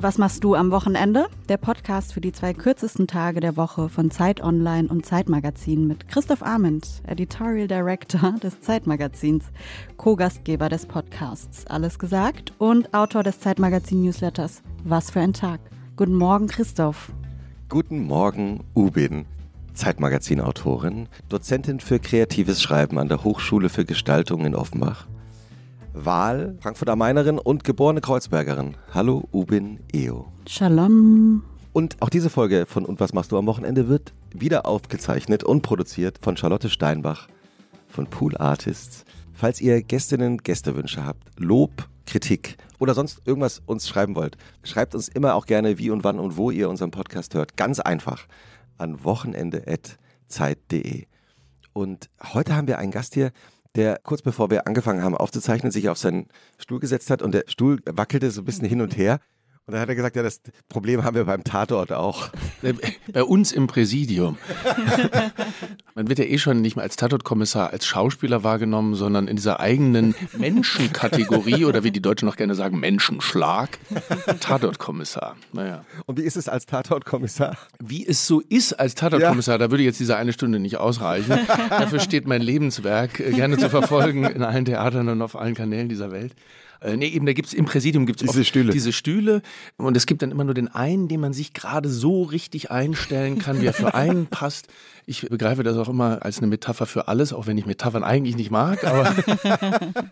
Und was machst du am Wochenende? Der Podcast für die zwei kürzesten Tage der Woche von Zeit Online und Zeitmagazin mit Christoph Arment, Editorial Director des Zeitmagazins, Co-Gastgeber des Podcasts Alles gesagt und Autor des Zeitmagazin-Newsletters Was für ein Tag. Guten Morgen, Christoph. Guten Morgen, Ubin. Zeitmagazin-Autorin, Dozentin für kreatives Schreiben an der Hochschule für Gestaltung in Offenbach Wahl, Frankfurter Mainerin und geborene Kreuzbergerin. Hallo Ubin Eo. Shalom. Und auch diese Folge von Und was machst du am Wochenende wird wieder aufgezeichnet und produziert von Charlotte Steinbach von Pool Artists. Falls ihr Gästinnen, Gästewünsche habt, Lob, Kritik oder sonst irgendwas uns schreiben wollt, schreibt uns immer auch gerne, wie und wann und wo ihr unseren Podcast hört. Ganz einfach an wochenende.zeit.de. Und heute haben wir einen Gast hier, der kurz bevor wir angefangen haben aufzuzeichnen, sich auf seinen Stuhl gesetzt hat und der Stuhl wackelte so ein bisschen hin und her. Und dann hat er gesagt, ja, das Problem haben wir beim Tatort auch. Bei uns im Präsidium. Man wird ja eh schon nicht mehr als Tatortkommissar als Schauspieler wahrgenommen, sondern in dieser eigenen Menschenkategorie oder wie die Deutschen noch gerne sagen, Menschenschlag. Tatortkommissar. Naja. Und wie ist es als Tatortkommissar? Wie es so ist als Tatortkommissar, ja. da würde jetzt diese eine Stunde nicht ausreichen. Dafür steht mein Lebenswerk äh, gerne zu verfolgen in allen Theatern und auf allen Kanälen dieser Welt. Äh, nee, eben, da gibt's im Präsidium gibt's diese Stühle. diese Stühle und es gibt dann immer nur den einen, den man sich gerade so richtig einstellen kann, wie er für einen passt. Ich begreife das auch immer als eine Metapher für alles, auch wenn ich Metaphern eigentlich nicht mag, aber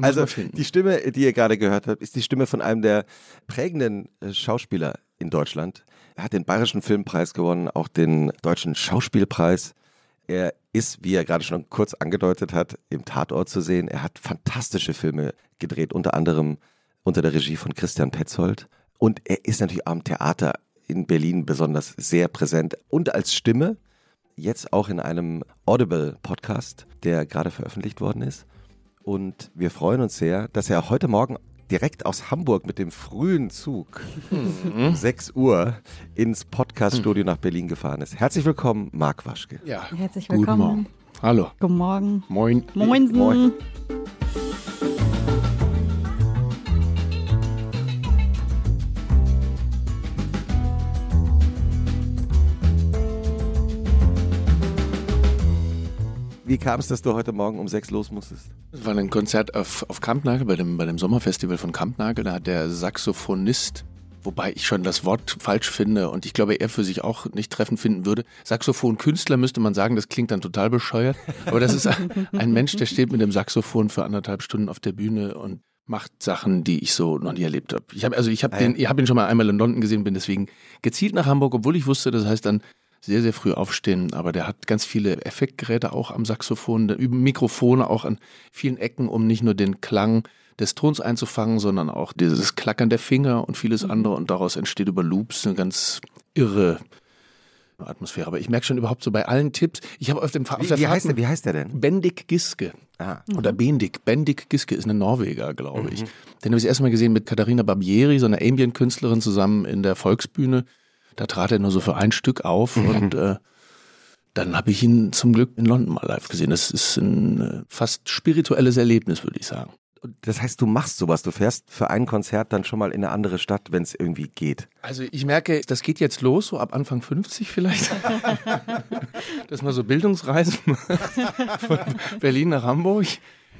Also die Stimme, die ihr gerade gehört habt, ist die Stimme von einem der prägenden äh, Schauspieler in Deutschland. Er hat den Bayerischen Filmpreis gewonnen, auch den Deutschen Schauspielpreis. Er ist, wie er gerade schon kurz angedeutet hat, im Tatort zu sehen. Er hat fantastische Filme gedreht, unter anderem unter der Regie von Christian Petzold. Und er ist natürlich am Theater in Berlin besonders sehr präsent und als Stimme, jetzt auch in einem Audible-Podcast, der gerade veröffentlicht worden ist. Und wir freuen uns sehr, dass er heute Morgen direkt aus Hamburg mit dem frühen Zug um 6 Uhr ins Podcaststudio nach Berlin gefahren ist. Herzlich willkommen, Marc Waschke. Ja, herzlich willkommen. Guten Morgen. Hallo. Guten Morgen. Moin. Moinsen. Moin. Wie kam es, dass du heute Morgen um sechs los musstest? Es war ein Konzert auf, auf Kampnagel, bei dem, bei dem Sommerfestival von Kampnagel. Da hat der Saxophonist, wobei ich schon das Wort falsch finde und ich glaube, er für sich auch nicht treffend finden würde. Saxophonkünstler müsste man sagen, das klingt dann total bescheuert. Aber das ist ein, Mensch, der steht mit dem Saxophon für anderthalb Stunden auf der Bühne und macht Sachen, die ich so noch nie erlebt habe. Ich habe also ich habe ah, den, ich habe ihn schon mal einmal in London gesehen, bin deswegen gezielt nach Hamburg, obwohl ich wusste, das heißt dann sehr, sehr früh aufstehen, aber der hat ganz viele Effektgeräte auch am Saxophon, Mikrofone auch an vielen Ecken, um nicht nur den Klang des Tons einzufangen, sondern auch dieses Klackern der Finger und vieles mhm. andere und daraus entsteht über Loops eine ganz irre Atmosphäre. Aber ich merke schon überhaupt so bei allen Tipps, ich habe auf dem auf wie, wie, heißt der, wie heißt der denn? Bendik Giske. Ah. Oder Bendik. Bendik Giske ist eine Norweger, glaube ich. Mhm. Den habe ich das erste Mal gesehen mit Katharina Barbieri, so einer Ambient-Künstlerin, zusammen in der Volksbühne. Da trat er nur so für ein Stück auf mhm. und äh, dann habe ich ihn zum Glück in London mal live gesehen. Das ist ein äh, fast spirituelles Erlebnis, würde ich sagen. Das heißt, du machst sowas, du fährst für ein Konzert dann schon mal in eine andere Stadt, wenn es irgendwie geht. Also ich merke, das geht jetzt los, so ab Anfang 50 vielleicht. Dass man so Bildungsreisen von Berlin nach Hamburg.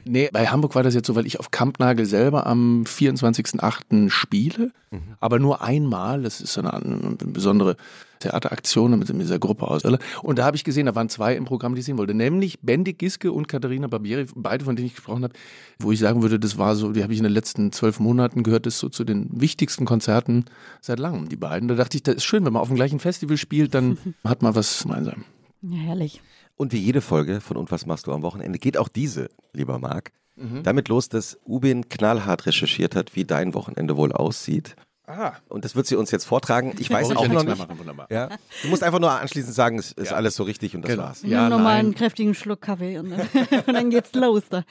Nee, bei Hamburg war das jetzt so, weil ich auf Kampnagel selber am 24.08. spiele, mhm. aber nur einmal. Das ist eine, eine besondere Theateraktion mit, dieser Gruppe aus. Und da habe ich gesehen, da waren zwei im Programm, die ich sehen wollte. Nämlich Bendik Giske und Katharina Barbieri, beide, von denen ich gesprochen habe, wo ich sagen würde, das war so, die habe ich in den letzten zwölf Monaten gehört, das so zu den wichtigsten Konzerten seit langem, die beiden. Da dachte ich, das ist schön, wenn man auf dem gleichen Festival spielt, dann hat man was gemeinsam. Ja, herrlich. Und wie jede Folge von Und was machst du am Wochenende geht auch diese, lieber Marc, mhm. damit los, dass Ubin knallhart recherchiert hat, wie dein Wochenende wohl aussieht. Aha. Und das wird sie uns jetzt vortragen. Ich weiß auch noch nicht. Machen, ja. Du musst einfach nur anschließend sagen, es ist ja. alles so richtig und das genau. war's. Ja, nur nochmal einen kräftigen Schluck Kaffee und dann, und dann geht's los da.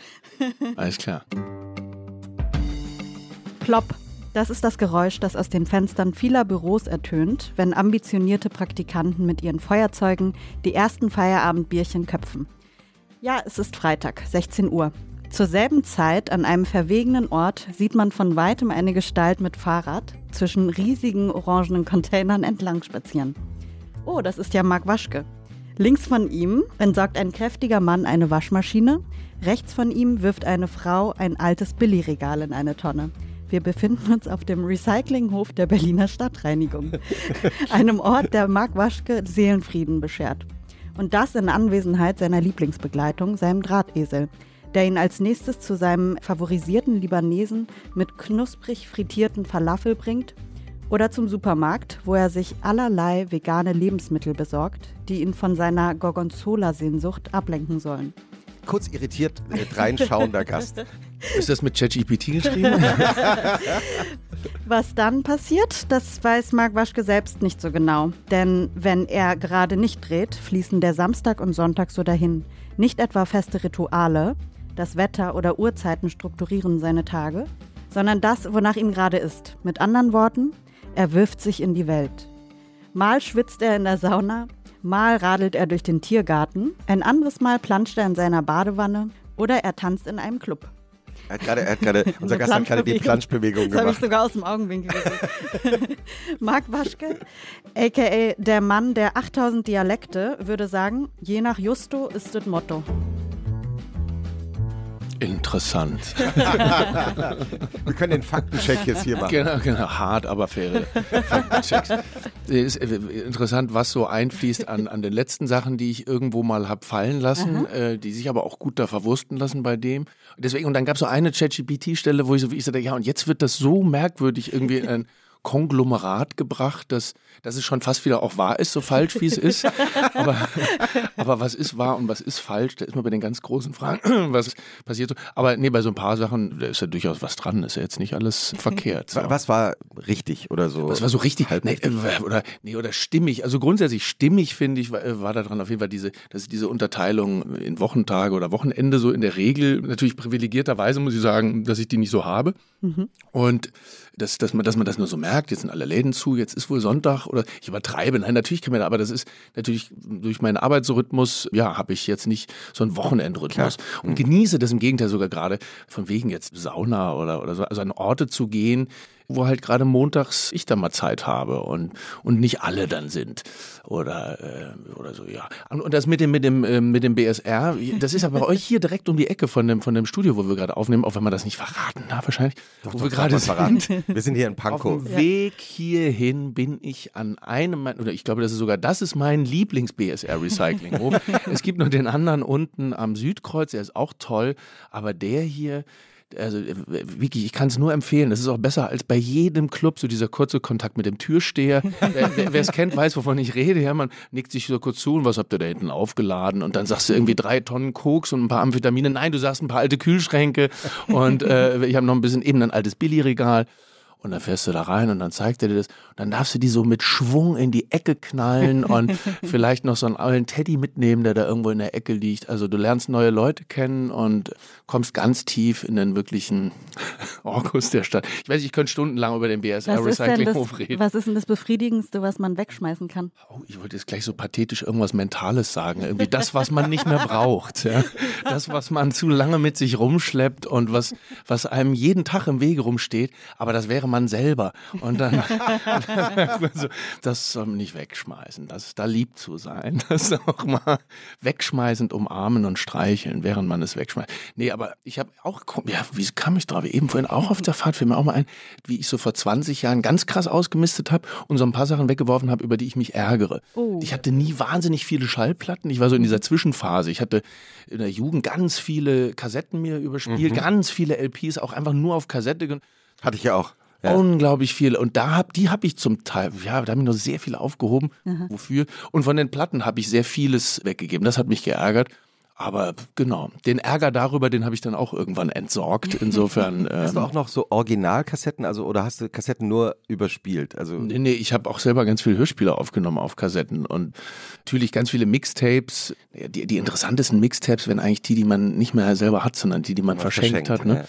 Alles klar. Plopp. Das ist das Geräusch, das aus den Fenstern vieler Büros ertönt, wenn ambitionierte Praktikanten mit ihren Feuerzeugen die ersten Feierabendbierchen köpfen. Ja, es ist Freitag, 16 Uhr. Zur selben Zeit an einem verwegenen Ort sieht man von weitem eine Gestalt mit Fahrrad zwischen riesigen orangenen Containern entlang spazieren. Oh, das ist ja Mark Waschke. Links von ihm entsorgt ein kräftiger Mann eine Waschmaschine. Rechts von ihm wirft eine Frau ein altes Billigregal in eine Tonne. Wir befinden uns auf dem Recyclinghof der Berliner Stadtreinigung, einem Ort, der Mark Waschke Seelenfrieden beschert. Und das in Anwesenheit seiner Lieblingsbegleitung, seinem Drahtesel, der ihn als nächstes zu seinem favorisierten Libanesen mit knusprig frittierten Falafel bringt oder zum Supermarkt, wo er sich allerlei vegane Lebensmittel besorgt, die ihn von seiner Gorgonzola-Sehnsucht ablenken sollen. Kurz irritiert äh, dreinschauender Gast. Ist das mit ChatGPT geschrieben? Was dann passiert, das weiß Marc Waschke selbst nicht so genau. Denn wenn er gerade nicht dreht, fließen der Samstag und Sonntag so dahin. Nicht etwa feste Rituale, das Wetter oder Uhrzeiten strukturieren seine Tage, sondern das, wonach ihm gerade ist. Mit anderen Worten, er wirft sich in die Welt. Mal schwitzt er in der Sauna, mal radelt er durch den Tiergarten, ein anderes Mal planscht er in seiner Badewanne oder er tanzt in einem Club. Er hat gerade, er hat gerade, unser Gast hat gerade die Planschbewegung Das habe ich gemacht. sogar aus dem Augenwinkel gesehen. Marc Waschke, a.k.a. der Mann der 8000 Dialekte, würde sagen, je nach Justo ist das Motto. Interessant. Wir können den Faktencheck jetzt hier machen. Genau, genau. Hart, aber faire Faktenchecks. Es ist äh, interessant, was so einfließt an, an den letzten Sachen, die ich irgendwo mal hab fallen lassen, äh, die sich aber auch gut da verwursten lassen bei dem. Deswegen, und dann gab es so eine ChatGPT-Stelle, wo ich so wie ich sagte, ja, und jetzt wird das so merkwürdig irgendwie in ein Konglomerat gebracht, dass, dass es schon fast wieder auch wahr ist, so falsch wie es ist. Aber, aber was ist wahr und was ist falsch, da ist man bei den ganz großen Fragen, was passiert so. Aber nee, bei so ein paar Sachen, da ist ja durchaus was dran, ist ja jetzt nicht alles verkehrt. So. Wa- Was war richtig oder so? Das war so richtig, Halb nee, äh, oder, nee, oder stimmig. Also grundsätzlich stimmig, finde ich, war, war da dran auf jeden Fall diese, dass diese Unterteilung in Wochentage oder Wochenende so in der Regel, natürlich privilegierterweise muss ich sagen, dass ich die nicht so habe. Und dass, dass, man, dass man das nur so merkt, jetzt sind alle Läden zu, jetzt ist wohl Sonntag oder ich übertreibe. Nein, natürlich kann man, aber das ist natürlich durch meinen Arbeitsrhythmus, ja, habe ich jetzt nicht so einen Wochenendrhythmus und genieße das im Gegenteil sogar gerade von wegen jetzt Sauna oder, oder so, also an Orte zu gehen, wo halt gerade montags ich da mal Zeit habe und, und nicht alle dann sind oder, äh, oder so, ja. Und, und das mit dem, mit dem, äh, mit dem BSR, das ist ja bei euch hier direkt um die Ecke von dem, von dem Studio, wo wir gerade aufnehmen, auch wenn man das nicht verraten darf wahrscheinlich, wo wir gerade Doch, verraten. sind. Wir sind hier in Auf Pankow. dem Weg hierhin bin ich an einem, oder ich glaube, das ist sogar, das ist mein Lieblings-BSR-Recyclinghof. es gibt noch den anderen unten am Südkreuz, der ist auch toll, aber der hier, also äh, wirklich, ich kann es nur empfehlen. Das ist auch besser als bei jedem Club, so dieser kurze Kontakt mit dem Türsteher. wer es kennt, weiß, wovon ich rede. Ja, man nickt sich so kurz zu und was habt ihr da hinten aufgeladen? Und dann sagst du irgendwie drei Tonnen Koks und ein paar Amphetamine. Nein, du sagst ein paar alte Kühlschränke und äh, ich habe noch ein bisschen eben ein altes Billigregal. Und dann fährst du da rein und dann zeigt er dir das. Und dann darfst du die so mit Schwung in die Ecke knallen und vielleicht noch so einen alten Teddy mitnehmen, der da irgendwo in der Ecke liegt. Also du lernst neue Leute kennen und kommst ganz tief in den wirklichen Orkus der Stadt. Ich weiß, ich könnte stundenlang über den BSR Was Recyclinghof das, reden. was ist denn das Befriedigendste, was man wegschmeißen kann? Oh, ich wollte jetzt gleich so pathetisch irgendwas Mentales sagen. Irgendwie das, was man nicht mehr braucht. Ja? Das, was man zu lange mit sich rumschleppt und was, was einem jeden Tag im Wege rumsteht. Aber das wäre man selber. Und dann, das soll man nicht wegschmeißen. Das ist da lieb zu sein. Das auch mal wegschmeißend umarmen und streicheln, während man es wegschmeißt. Nee, aber ich habe auch, ja, wie kam ich drauf? Eben vorhin auch auf der Fahrt, fiel mir auch mal ein, wie ich so vor 20 Jahren ganz krass ausgemistet habe und so ein paar Sachen weggeworfen habe, über die ich mich ärgere. Oh. Ich hatte nie wahnsinnig viele Schallplatten. Ich war so in dieser Zwischenphase. Ich hatte in der Jugend ganz viele Kassetten mir überspielt, ganz viele LPs, auch einfach nur auf Kassette. Hatte ich ja auch. Ja. Unglaublich viele. Und da hab, die habe ich zum Teil, ja, da habe ich noch sehr viel aufgehoben. Wofür? Und von den Platten habe ich sehr vieles weggegeben. Das hat mich geärgert. Aber genau, den Ärger darüber, den habe ich dann auch irgendwann entsorgt. Insofern. Hast du Ähm, auch noch so Originalkassetten, also oder hast du Kassetten nur überspielt? Also Nee, nee, ich habe auch selber ganz viele Hörspiele aufgenommen auf Kassetten und natürlich ganz viele Mixtapes. Ja, Die, die interessantesten Mixtapes wären eigentlich die, die man nicht mehr selber hat, sondern die, die man verschenkt, hat. Ne?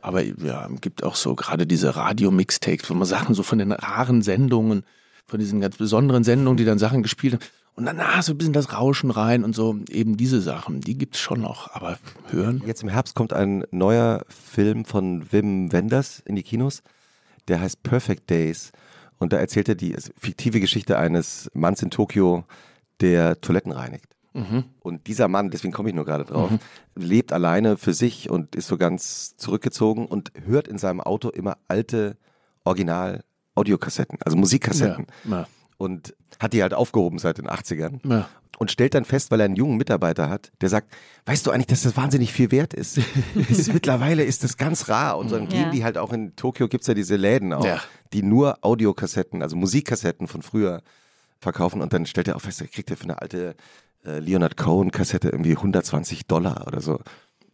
Aber ja, es gibt auch so gerade diese Radio-Mixtapes, wo man Sachen so von den raren Sendungen, von diesen ganz besonderen Sendungen, die dann Sachen gespielt haben. Und dann ah, so ein bisschen das Rauschen rein und so. Eben diese Sachen, die gibt's schon noch. Aber hören. Jetzt im Herbst kommt ein neuer Film von Wim Wenders in die Kinos. Der heißt Perfect Days. Und da erzählt er die fiktive Geschichte eines Manns in Tokio, der Toiletten reinigt. Mhm. Und dieser Mann, deswegen komme ich nur gerade drauf, lebt alleine für sich und ist so ganz zurückgezogen und hört in seinem Auto immer alte Original-Audiokassetten, also Musikkassetten. Ja, Und hat die halt aufgehoben seit den 80ern. ja. Und stellt dann fest, weil er einen jungen Mitarbeiter hat, der sagt, weißt du eigentlich, dass das wahnsinnig viel wert ist? es ist mittlerweile ist das ganz rar. Und dann Ja. gehen die halt auch in Tokio gibt's ja diese Läden auch, Ja. die nur Audiokassetten, also Musikkassetten von früher verkaufen. Und dann stellt er auch fest, er kriegt er für eine alte äh, Leonard Cohen-Kassette irgendwie 120 Dollar oder so.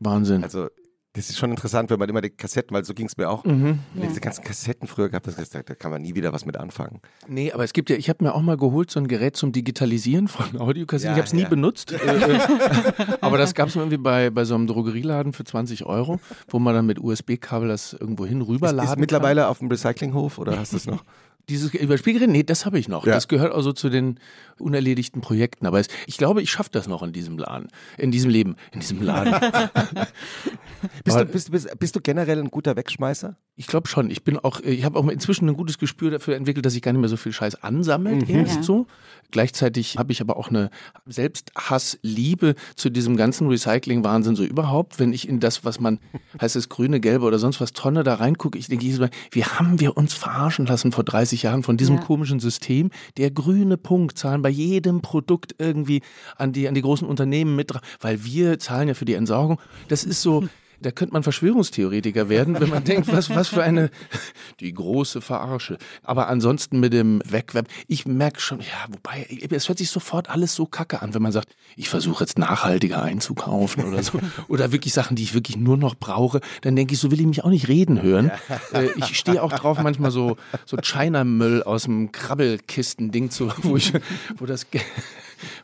Wahnsinn. Also das ist schon interessant, wenn man immer die Kassetten, weil so ging's mir auch. Mhm. Wenn ich diese ganzen Kassetten früher gehabt, das, da, da kann man nie wieder was mit anfangen. Nee, aber es gibt ja, ich habe mir auch mal geholt, so ein Gerät zum Digitalisieren von Audiokassetten. Ja, ich habe es nie ja. benutzt. aber das gab es irgendwie bei, bei so einem Drogerieladen für 20 Euro, wo man dann mit USB-Kabel das irgendwo hin Ist, rüberladen ist mittlerweile auf dem Recyclinghof oder hast du es noch? Dieses Überspielgerät, nee, das habe ich noch. Ja. Das gehört also zu den unerledigten Projekten. Aber es, ich glaube, ich schaffe das noch in diesem Laden, in diesem Leben, in diesem Laden. Bist du, bist, bist, bist du generell ein guter Wegschmeißer? Ich glaube schon. Ich bin auch, ich habe auch inzwischen ein gutes Gespür dafür entwickelt, dass ich gar nicht mehr so viel Scheiß ansammelt erst Ja. so. Gleichzeitig habe ich aber auch eine Selbsthassliebe zu diesem ganzen Recycling-Wahnsinn so überhaupt. Wenn ich in das, was man, heißt es grüne, gelbe oder sonst was Tonne da reingucke, ich denke, jedes Mal, wie haben wir uns verarschen lassen vor 30 Jahren von diesem Ja. komischen System, der grüne Punkt zahlen bei jedem Produkt irgendwie an die, an die großen Unternehmen mit, weil wir zahlen ja für die Entsorgung. Das ist so, da könnte man Verschwörungstheoretiker werden, wenn man denkt, was, was für eine, die große Verarsche. Aber ansonsten mit dem Wegweb, ich merke schon, ja, wobei, es hört sich sofort alles so kacke an, wenn man sagt, ich versuche jetzt nachhaltiger einzukaufen oder so. Oder wirklich Sachen, die ich wirklich nur noch brauche. Dann denke ich, so will ich mich auch nicht reden hören. Äh, ich stehe auch drauf, manchmal so, so China-Müll aus dem Krabbelkisten-Ding zu, wo ich, wo das,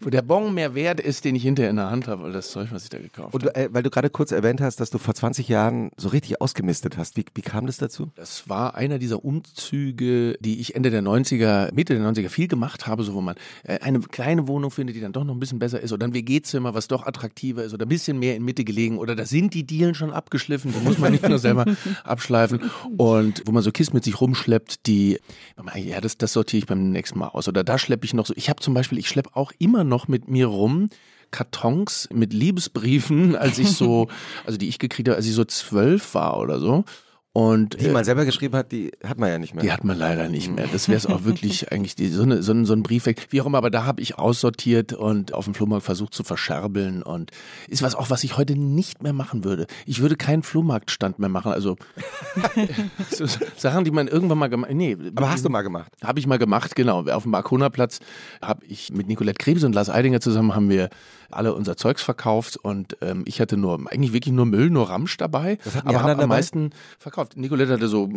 wo der Bon mehr wert ist, den ich hinterher in der Hand habe, weil das Zeug, was ich da gekauft habe. Und äh, weil du gerade kurz erwähnt hast, dass du vor 20 Jahren so richtig ausgemistet hast. Wie, wie kam das dazu? Das war einer dieser Umzüge, die ich Ende der 90er, Mitte der 90er viel gemacht habe, so wo man äh, eine kleine Wohnung findet, die dann doch noch ein bisschen besser ist oder ein WG-Zimmer, was doch attraktiver ist oder ein bisschen mehr in Mitte gelegen oder da sind die Dielen schon abgeschliffen, die muss man nicht nur selber abschleifen und wo man so Kisten mit sich rumschleppt, die, ja, das, das sortiere ich beim nächsten Mal aus oder da schleppe ich noch so, ich habe zum Beispiel, ich schleppe auch immer noch mit mir rum Kartons mit Liebesbriefen, als ich so, also die ich gekriegt habe, als ich so zwölf war oder so. Und Die äh, man selber geschrieben hat, die hat man ja nicht mehr. die hat man leider nicht mehr. Das wäre es auch wirklich eigentlich die, so, eine, so, ein, so ein Briefweg. Wie auch immer, aber da habe ich aussortiert und auf dem Flohmarkt versucht zu verscherbeln und ist was auch, was ich heute nicht mehr machen würde. Ich würde keinen Flohmarktstand mehr machen. Also so Sachen, die man irgendwann mal gemacht. Nee, Aber hast du mal gemacht? habe ich mal gemacht, genau. Auf dem Markona-Platz habe ich mit Nicolette Krebs und Lars Eidinger zusammen haben wir alle unser Zeugs verkauft und ähm, ich hatte nur, eigentlich wirklich nur Müll, nur Ramsch dabei, aber habe am meisten verkauft. Nicolette hatte so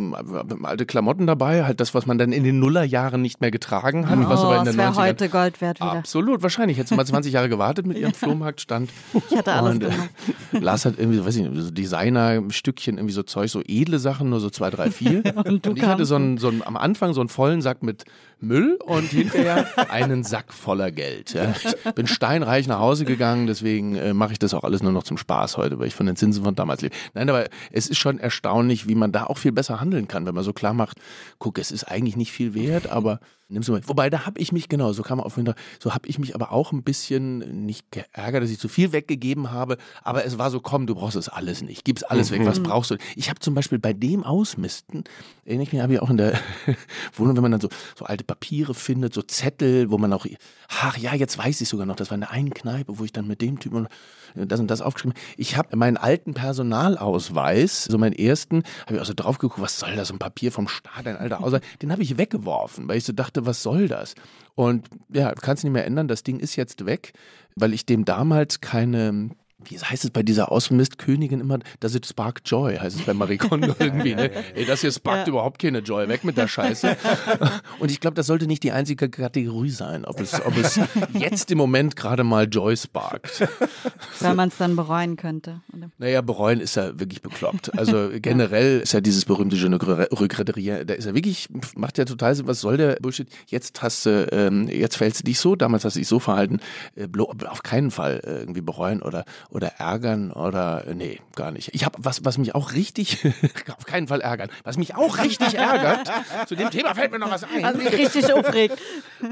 alte Klamotten dabei, halt das, was man dann in den Nullerjahren nicht mehr getragen hat, was aber Oh, in das wäre 90ern heute Gold wert wieder. Absolut, wahrscheinlich. Hättest du mal 20 Jahre gewartet mit ihrem Flohmarktstand. Ich hätte alles Und, äh. Lars hat irgendwie, so, weiß ich nicht, so Designer-Stückchen, irgendwie so Zeug, so edle Sachen, nur so zwei, drei, vier. und, du ich hatte so einen, so einen, am Anfang so einen vollen Sack mit Müll und hinterher einen Sack voller Geld. Ja. Ich bin steinreich nach Hause gegangen, deswegen äh, mache ich das auch alles nur noch zum Spaß heute, weil ich von den Zinsen von damals lebe. Nein, aber es ist schon erstaunlich, wie man da auch viel besser handeln kann, wenn man so klar macht, guck, es ist eigentlich nicht viel wert, aber nimmst du mal. Wobei, da habe ich mich, genau, so kam man auf jeden Fall, so habe ich mich aber auch ein bisschen nicht geärgert, dass ich zu viel weggegeben habe, aber es war so, komm, du brauchst es alles nicht, gib's alles weg, was brauchst du? Ich habe zum Beispiel bei dem Ausmisten, erinnere ich mich, habe ich auch in der Wohnung, wenn man dann so, so alte Papiere findet, so Zettel, wo man auch, ach ja, jetzt weiß ich sogar noch, das war in der einen Kneipe, wo ich dann mit dem Typen das und das aufgeschrieben. Ich habe meinen alten Personalausweis, so meinen ersten, habe ich auch so drauf geguckt, was soll das, so ein Papier vom Staat, ein alter Ausweis, den habe ich weggeworfen, weil ich so dachte, was soll das? Und ja, kannst nicht mehr ändern, das Ding ist jetzt weg, weil ich dem damals keine wie heißt es bei dieser Außenmistkönigin immer, das ist Spark Joy, heißt es bei Marie Kondo irgendwie. Ne? Ey, das hier sparkt ja. überhaupt keine Joy, weg mit der Scheiße. Und ich glaube, das sollte nicht die einzige Kategorie sein, ob es, ob es jetzt im Moment gerade mal Joy sparkt. Weil man es dann bereuen könnte. Oder? Naja, bereuen ist ja wirklich bekloppt. Also generell ist ja dieses berühmte Je ne regrette rien, da ist ja wirklich, macht ja total Sinn, was soll der Bullshit? Jetzt hast du, ähm, jetzt fällst du dich so, damals hast du dich so verhalten, äh, auf keinen Fall äh, irgendwie bereuen oder oder ärgern oder nee, gar nicht. Ich habe was, was mich auch richtig, auf keinen Fall ärgern, was mich auch richtig ärgert. Zu dem Thema fällt mir noch was ein. Also mich richtig aufregt.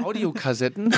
Audiokassetten.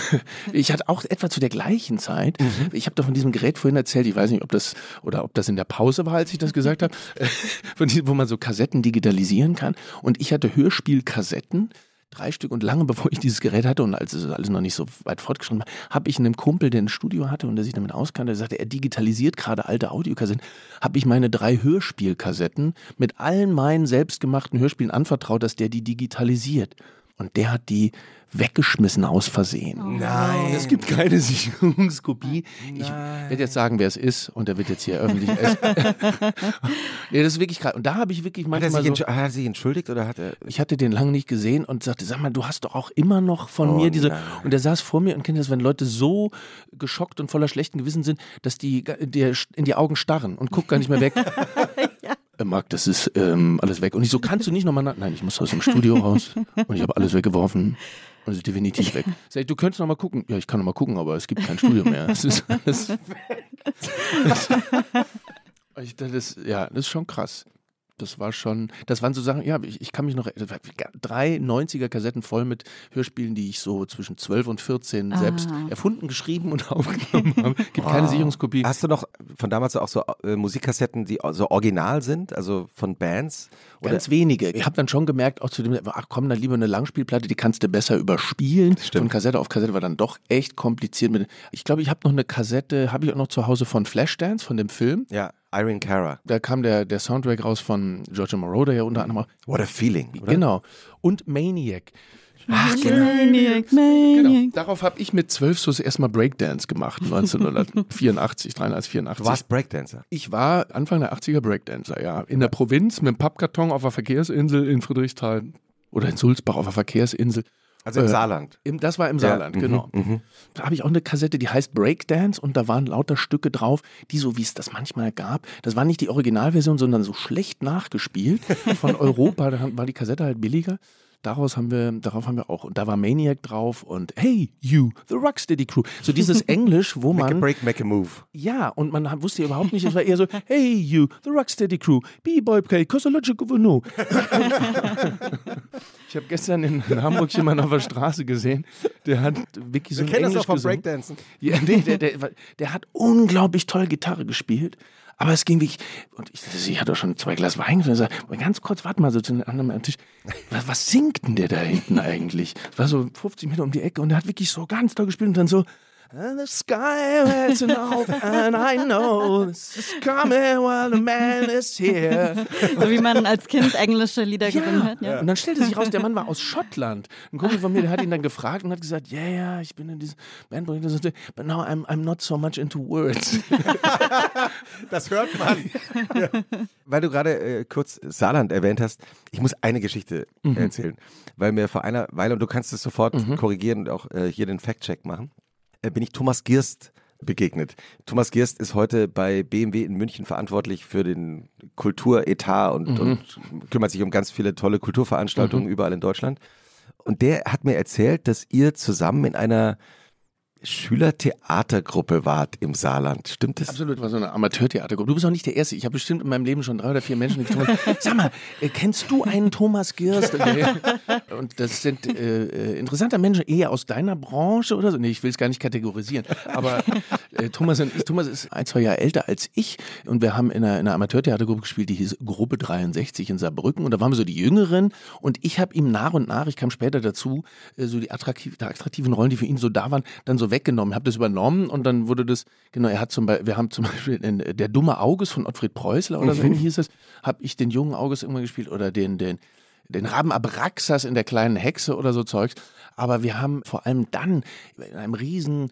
Ich hatte auch etwa zu der gleichen Zeit. Mhm. Ich habe doch von diesem Gerät vorhin erzählt. Ich weiß nicht, ob das oder ob das in der Pause war, als ich das gesagt habe, von diesem, wo man so Kassetten digitalisieren kann. Und ich hatte Hörspielkassetten drei Stück und lange bevor ich dieses Gerät hatte und als es alles noch nicht so weit fortgeschritten war, habe ich einem Kumpel, der ein Studio hatte und der sich damit auskannte, der sagte, er digitalisiert gerade alte Audiokassetten, habe ich meine drei Hörspielkassetten mit allen meinen selbstgemachten Hörspielen anvertraut, dass der die digitalisiert. Und der hat die weggeschmissen aus Versehen. Oh. Nein. Es gibt keine Sicherungskopie. Nein. Ich werde jetzt sagen, wer es ist und der wird jetzt hier öffentlich. nee, das ist wirklich krass. Und da habe ich wirklich manchmal. Hat er, sich so, hat er sich entschuldigt oder hat er. Ich hatte den lange nicht gesehen und sagte, sag mal, du hast doch auch immer noch von oh, mir diese. Nein. Und er saß vor mir und kennt das, wenn Leute so geschockt und voller schlechten Gewissen sind, dass die dir in die Augen starren und guckt gar nicht mehr weg. Äh, Marc, das ist ähm, alles weg. Und ich so, kannst du nicht nochmal? Nein, ich muss aus dem Studio raus. Und ich habe alles weggeworfen. Und ist definitiv weg. Sag ich, du könntest noch mal gucken. Ja, ich kann noch mal gucken, aber es gibt kein Studio mehr. Es ist alles weg. ich, das, ja, das ist schon krass das war schon, das waren so Sachen, ja, ich, ich kann mich noch, drei 90er-Kassetten voll mit Hörspielen, die ich so zwischen 12 und 14 ah. selbst erfunden, geschrieben und aufgenommen habe. Gibt wow. keine Sicherungskopie. Hast du noch von damals auch so äh, Musikkassetten, die so original sind, also von Bands? Oder? Ganz wenige. Ich habe dann schon gemerkt, auch zu dem, ach komm, dann lieber eine Langspielplatte, die kannst du besser überspielen. Stimmt. Von Kassette auf Kassette war dann doch echt kompliziert. Mit, ich glaube, ich habe noch eine Kassette, habe ich auch noch zu Hause von Flashdance, von dem Film. Ja. Irene Cara. Da kam der, der Soundtrack raus von Giorgio Moroder ja unter anderem. What a Feeling. Oder? Genau. Und Maniac. Ach, genau. Maniac, Maniac. Genau. Darauf habe ich mit zwölf so erstmal Breakdance gemacht, 1984, 83, 84. Du warst Breakdancer? Ich war Anfang der 80er Breakdancer, ja. In der Provinz mit einem Pappkarton auf einer Verkehrsinsel in Friedrichsthal oder in Sulzbach auf einer Verkehrsinsel. Also im äh, Saarland. Im, das war im Saarland, ja, genau. Mhm, mhm, da habe ich auch eine Kassette, die heißt Breakdance und da waren lauter Stücke drauf, die so wie es das manchmal gab. Das war nicht die Originalversion, sondern so schlecht nachgespielt von Europa. Da war die Kassette halt billiger. Daraus haben wir, darauf haben wir auch, und da war Maniac drauf und Hey, you, the Rocksteady Crew. So dieses Englisch, wo man. Make a break, make a move. Ja, und man wusste überhaupt nicht, es war eher so, Hey, you, the Rocksteady Crew, B-Boy Play, Cosological No. Ich habe gestern in, Hamburg jemanden auf der Straße gesehen, der hat wirklich so Wir kennen das auch vom Breakdancen. Ja, nee, der, der, der, hat unglaublich toll Gitarre gespielt. Aber es ging wirklich, und ich, ich hatte schon zwei Glas Wein und sagte, ganz kurz, warte mal, so zu einem anderen Tisch. Was, was singt denn der da hinten eigentlich? Es war so 50 Meter um die Ecke und der hat wirklich so ganz toll gespielt und dann so, And the sky has an open, and I know this is coming while the man is here. So wie man als Kind englische Lieder ja. gesungen hat. Ja. Und dann stellte sich raus, der Mann war aus Schottland. Ein Kumpel von mir, der hat ihn dann gefragt und hat gesagt, ja, yeah, ja, yeah, ich bin in diesem Bandprojekt, but now I'm, I'm not so much into words. das hört man. Ja. Weil du gerade äh, kurz Saarland erwähnt hast, ich muss eine Geschichte mhm. erzählen, weil mir vor einer Weile, und du kannst es sofort mhm. korrigieren und auch äh, hier den Fact-Check machen, bin ich Thomas Girst begegnet. Thomas Girst ist heute bei BMW in München verantwortlich für den Kulturetat und, mhm. und kümmert sich um ganz viele tolle Kulturveranstaltungen mhm. überall in Deutschland. Und der hat mir erzählt, dass ihr zusammen in einer Schülertheatergruppe wart im Saarland. Stimmt das? Absolut, war so eine Amateurtheatergruppe. Du bist auch nicht der Erste. Ich habe bestimmt in meinem Leben schon drei oder vier Menschen getroffen. Sag mal, äh, kennst du einen Thomas Girst? Und das sind äh, äh, interessante Menschen eher aus deiner Branche oder so. Nee, ich will es gar nicht kategorisieren. Aber äh, Thomas und ich, Thomas ist ein, zwei Jahre älter als ich und wir haben in einer, in einer Amateurtheatergruppe gespielt, die hieß Gruppe 63 in Saarbrücken und da waren wir so die Jüngeren und ich habe ihm nach und nach, ich kam später dazu, äh, so die, attraktiv, die attraktiven Rollen, die für ihn so da waren, dann so weggenommen, habe das übernommen und dann wurde das, genau, er hat zum Beispiel, wir haben zum Beispiel in, Der dumme Auges von Ottfried Preußler oder so mhm. hieß es, habe ich den jungen Auges irgendwann gespielt oder den, den den Raben Abraxas in der kleinen Hexe oder so Zeugs. Aber wir haben vor allem dann in einem riesen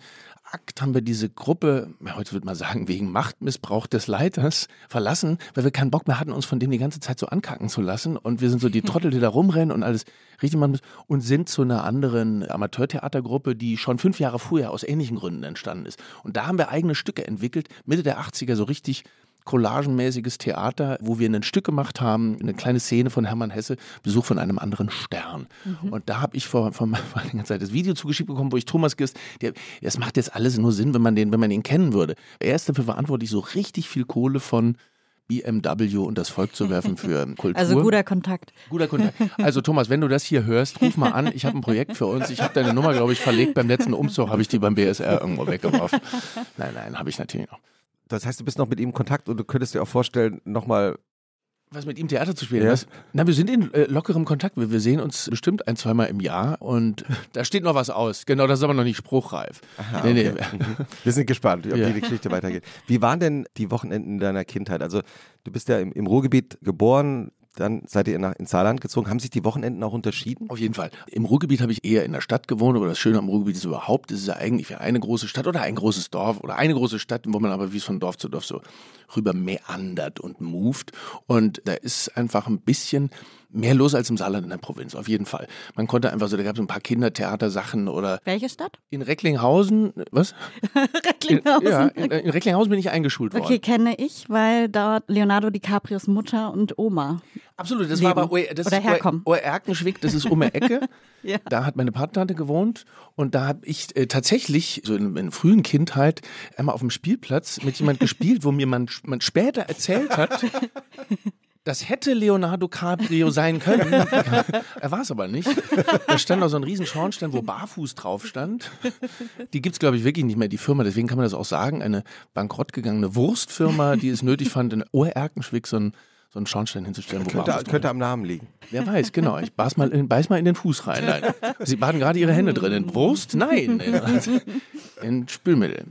Akt haben wir diese Gruppe, heute würde man sagen, wegen Machtmissbrauch des Leiters verlassen, weil wir keinen Bock mehr hatten, uns von dem die ganze Zeit so ankacken zu lassen. Und wir sind so die Trottel, die da rumrennen und alles richtig machen müssen. Und sind zu einer anderen Amateurtheatergruppe, die schon fünf Jahre vorher aus ähnlichen Gründen entstanden ist. Und da haben wir eigene Stücke entwickelt, Mitte der 80er so richtig collagenmäßiges Theater, wo wir ein Stück gemacht haben, eine kleine Szene von Hermann Hesse, Besuch von einem anderen Stern. Mhm. Und da habe ich vor, vor, vor einiger Zeit das Video zugeschickt bekommen, wo ich Thomas Gist, der, das macht jetzt alles nur Sinn, wenn man den, wenn man ihn kennen würde. Er ist dafür verantwortlich, so richtig viel Kohle von BMW und das Volk zu werfen für Kultur. Also guter Kontakt. Guter Kontakt. Also Thomas, wenn du das hier hörst, ruf mal an. Ich habe ein Projekt für uns. Ich habe deine Nummer, glaube ich, verlegt. Beim letzten Umzug habe ich die beim BSR irgendwo weggeworfen. Nein, nein, habe ich natürlich noch. Das heißt, du bist noch mit ihm in Kontakt und du könntest dir auch vorstellen, nochmal was mit ihm Theater zu spielen. Ja. Was? Na, wir sind in äh, lockerem Kontakt. Wir, wir, sehen uns bestimmt ein, zweimal im Jahr und da steht noch was aus. Genau, das ist aber noch nicht spruchreif. Aha, nee, okay. nee. Mhm. Wir sind gespannt, ob ja. die Geschichte weitergeht. Wie waren denn die Wochenenden deiner Kindheit? Also, du bist ja im, im Ruhrgebiet geboren, dann seid ihr nach, ins Saarland gezogen. Haben sich die Wochenenden auch unterschieden? Auf jeden Fall. Im Ruhrgebiet habe ich eher in der Stadt gewohnt, aber das Schöne am Ruhrgebiet ist überhaupt, es ist ja eigentlich eine große Stadt oder ein großes Dorf oder eine große Stadt, wo man aber wie es von Dorf zu Dorf so rüber meandert und moved. Und da ist einfach ein bisschen mehr los als im Saarland in der Provinz, auf jeden Fall. Man konnte einfach so, da gab es ein paar Kindertheatersachen oder. Welche Stadt? In Recklinghausen, was? Recklinghausen. In, ja, in, in, Recklinghausen bin ich eingeschult worden. Okay, kenne ich, weil dort Leonardo DiCaprios Mutter und Oma. Absolut, das leben. war aber das oder herkommen. Erkenschwick, das ist um die Ecke. ja. Da hat meine Patentante gewohnt und da habe ich äh, tatsächlich so in, in frühen Kindheit einmal auf dem Spielplatz mit jemand gespielt, wo mir man, man später erzählt hat, das hätte Leonardo Cabrio sein können. er war es aber nicht. Da stand noch so ein riesen Schornstein, wo Barfuß drauf stand. Die gibt es, glaube ich, wirklich nicht mehr, die Firma. Deswegen kann man das auch sagen. Eine bankrott gegangene Wurstfirma, die es nötig fand, in Oerkenschwick so ein so einen Schornstein hinzustellen. Wo könnte, könnte am Namen liegen. Wer weiß, genau. Ich beiß mal in, beiß mal in den Fuß rein. Nein. Sie baden gerade Ihre Hände drin. In Wurst? Nein. In, in Spülmittel.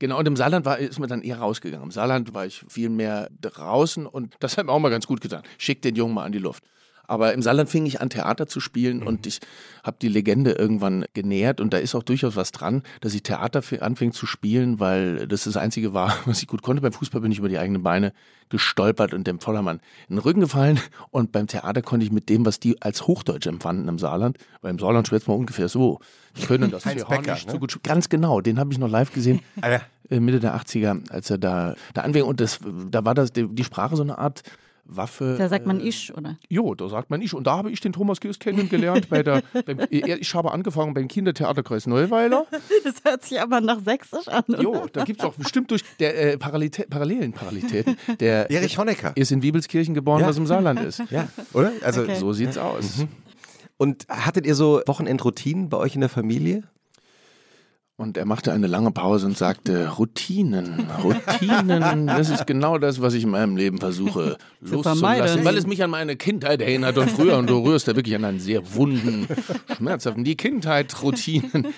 Genau, und im Saarland war, ist man dann eher rausgegangen. Im Saarland war ich viel mehr draußen und das hat mir auch mal ganz gut getan. Schick den Jungen mal an die Luft. Aber im Saarland fing ich an, Theater zu spielen mhm. und ich habe die Legende irgendwann genährt und da ist auch durchaus was dran, dass ich Theater anfing zu spielen, weil das das Einzige war, was ich gut konnte. Beim Fußball bin ich über die eigenen Beine gestolpert und dem Vollermann in den Rücken gefallen und beim Theater konnte ich mit dem, was die als Hochdeutsch empfanden im Saarland, weil im Saarland schwätzt man ungefähr so, die können das Heinz Becker, nicht ne? so gut. Ganz genau, den habe ich noch live gesehen. Äh, Mitte der 80er, als er da, da anfing und das, da war das, die Sprache so eine Art Waffe. Da sagt man äh, ich, oder? Jo, da sagt man ich. Und da habe ich den Thomas Gies kennengelernt. bei der, beim, ich habe angefangen beim Kindertheaterkreis Neuweiler. Das hört sich aber nach Sächsisch an. Oder? Jo, da gibt es auch bestimmt durch der äh, Parallelitä Parallelen Parallelitäten. Der Erich Honecker ist in Wiebelskirchen geboren, ja. was im Saarland ist. Ja, oder? Also okay. so sieht's aus. Mhm. Und hattet ihr so Wochenendroutinen bei euch in der Familie? Und er machte eine lange Pause und sagte, Routinen, Routinen, das ist genau das, was ich in meinem Leben versuche loszulassen, weil es mich an meine Kindheit erinnert und früher, und du rührst da wirklich an einen sehr wunden, schmerzhaften, die Kindheit, Routinen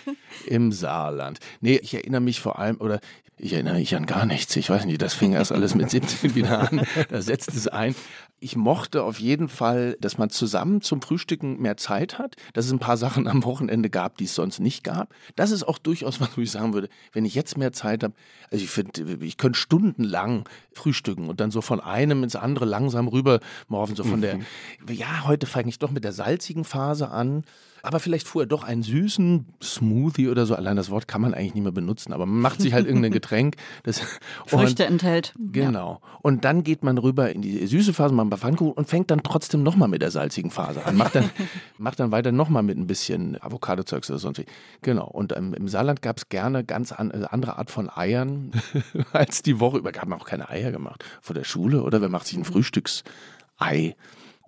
im Saarland. Nee, ich erinnere mich vor allem, oder ich erinnere mich an gar nichts. Ich weiß nicht, das fing erst alles mit 17 wieder an. Da setzt es ein ich mochte auf jeden Fall, dass man zusammen zum Frühstücken mehr Zeit hat, dass es ein paar Sachen am Wochenende gab, die es sonst nicht gab. Das ist auch durchaus was, wo ich sagen würde, wenn ich jetzt mehr Zeit habe, also ich finde, ich könnte stundenlang frühstücken und dann so von einem ins andere langsam rüber morgen, so von der, mhm. ja, heute fange ich doch mit der salzigen Phase an aber vielleicht vorher doch einen süßen Smoothie oder so. Allein das Wort kann man eigentlich nicht mehr benutzen, aber man macht sich halt irgendein Getränk, das Früchte enthält. Genau. Und dann geht man rüber in die süße Phase, macht ein paar Pfannkuchen und fängt dann trotzdem nochmal mit der salzigen Phase an. Macht dann, macht dann weiter nochmal mit ein bisschen Avocado-Zeugs oder sonst wie. Genau. Und ähm, im Saarland gab es gerne ganz an, also andere Art von Eiern als die Woche über. Gab man auch keine Eier gemacht vor der Schule oder wer macht sich ein Frühstücksei?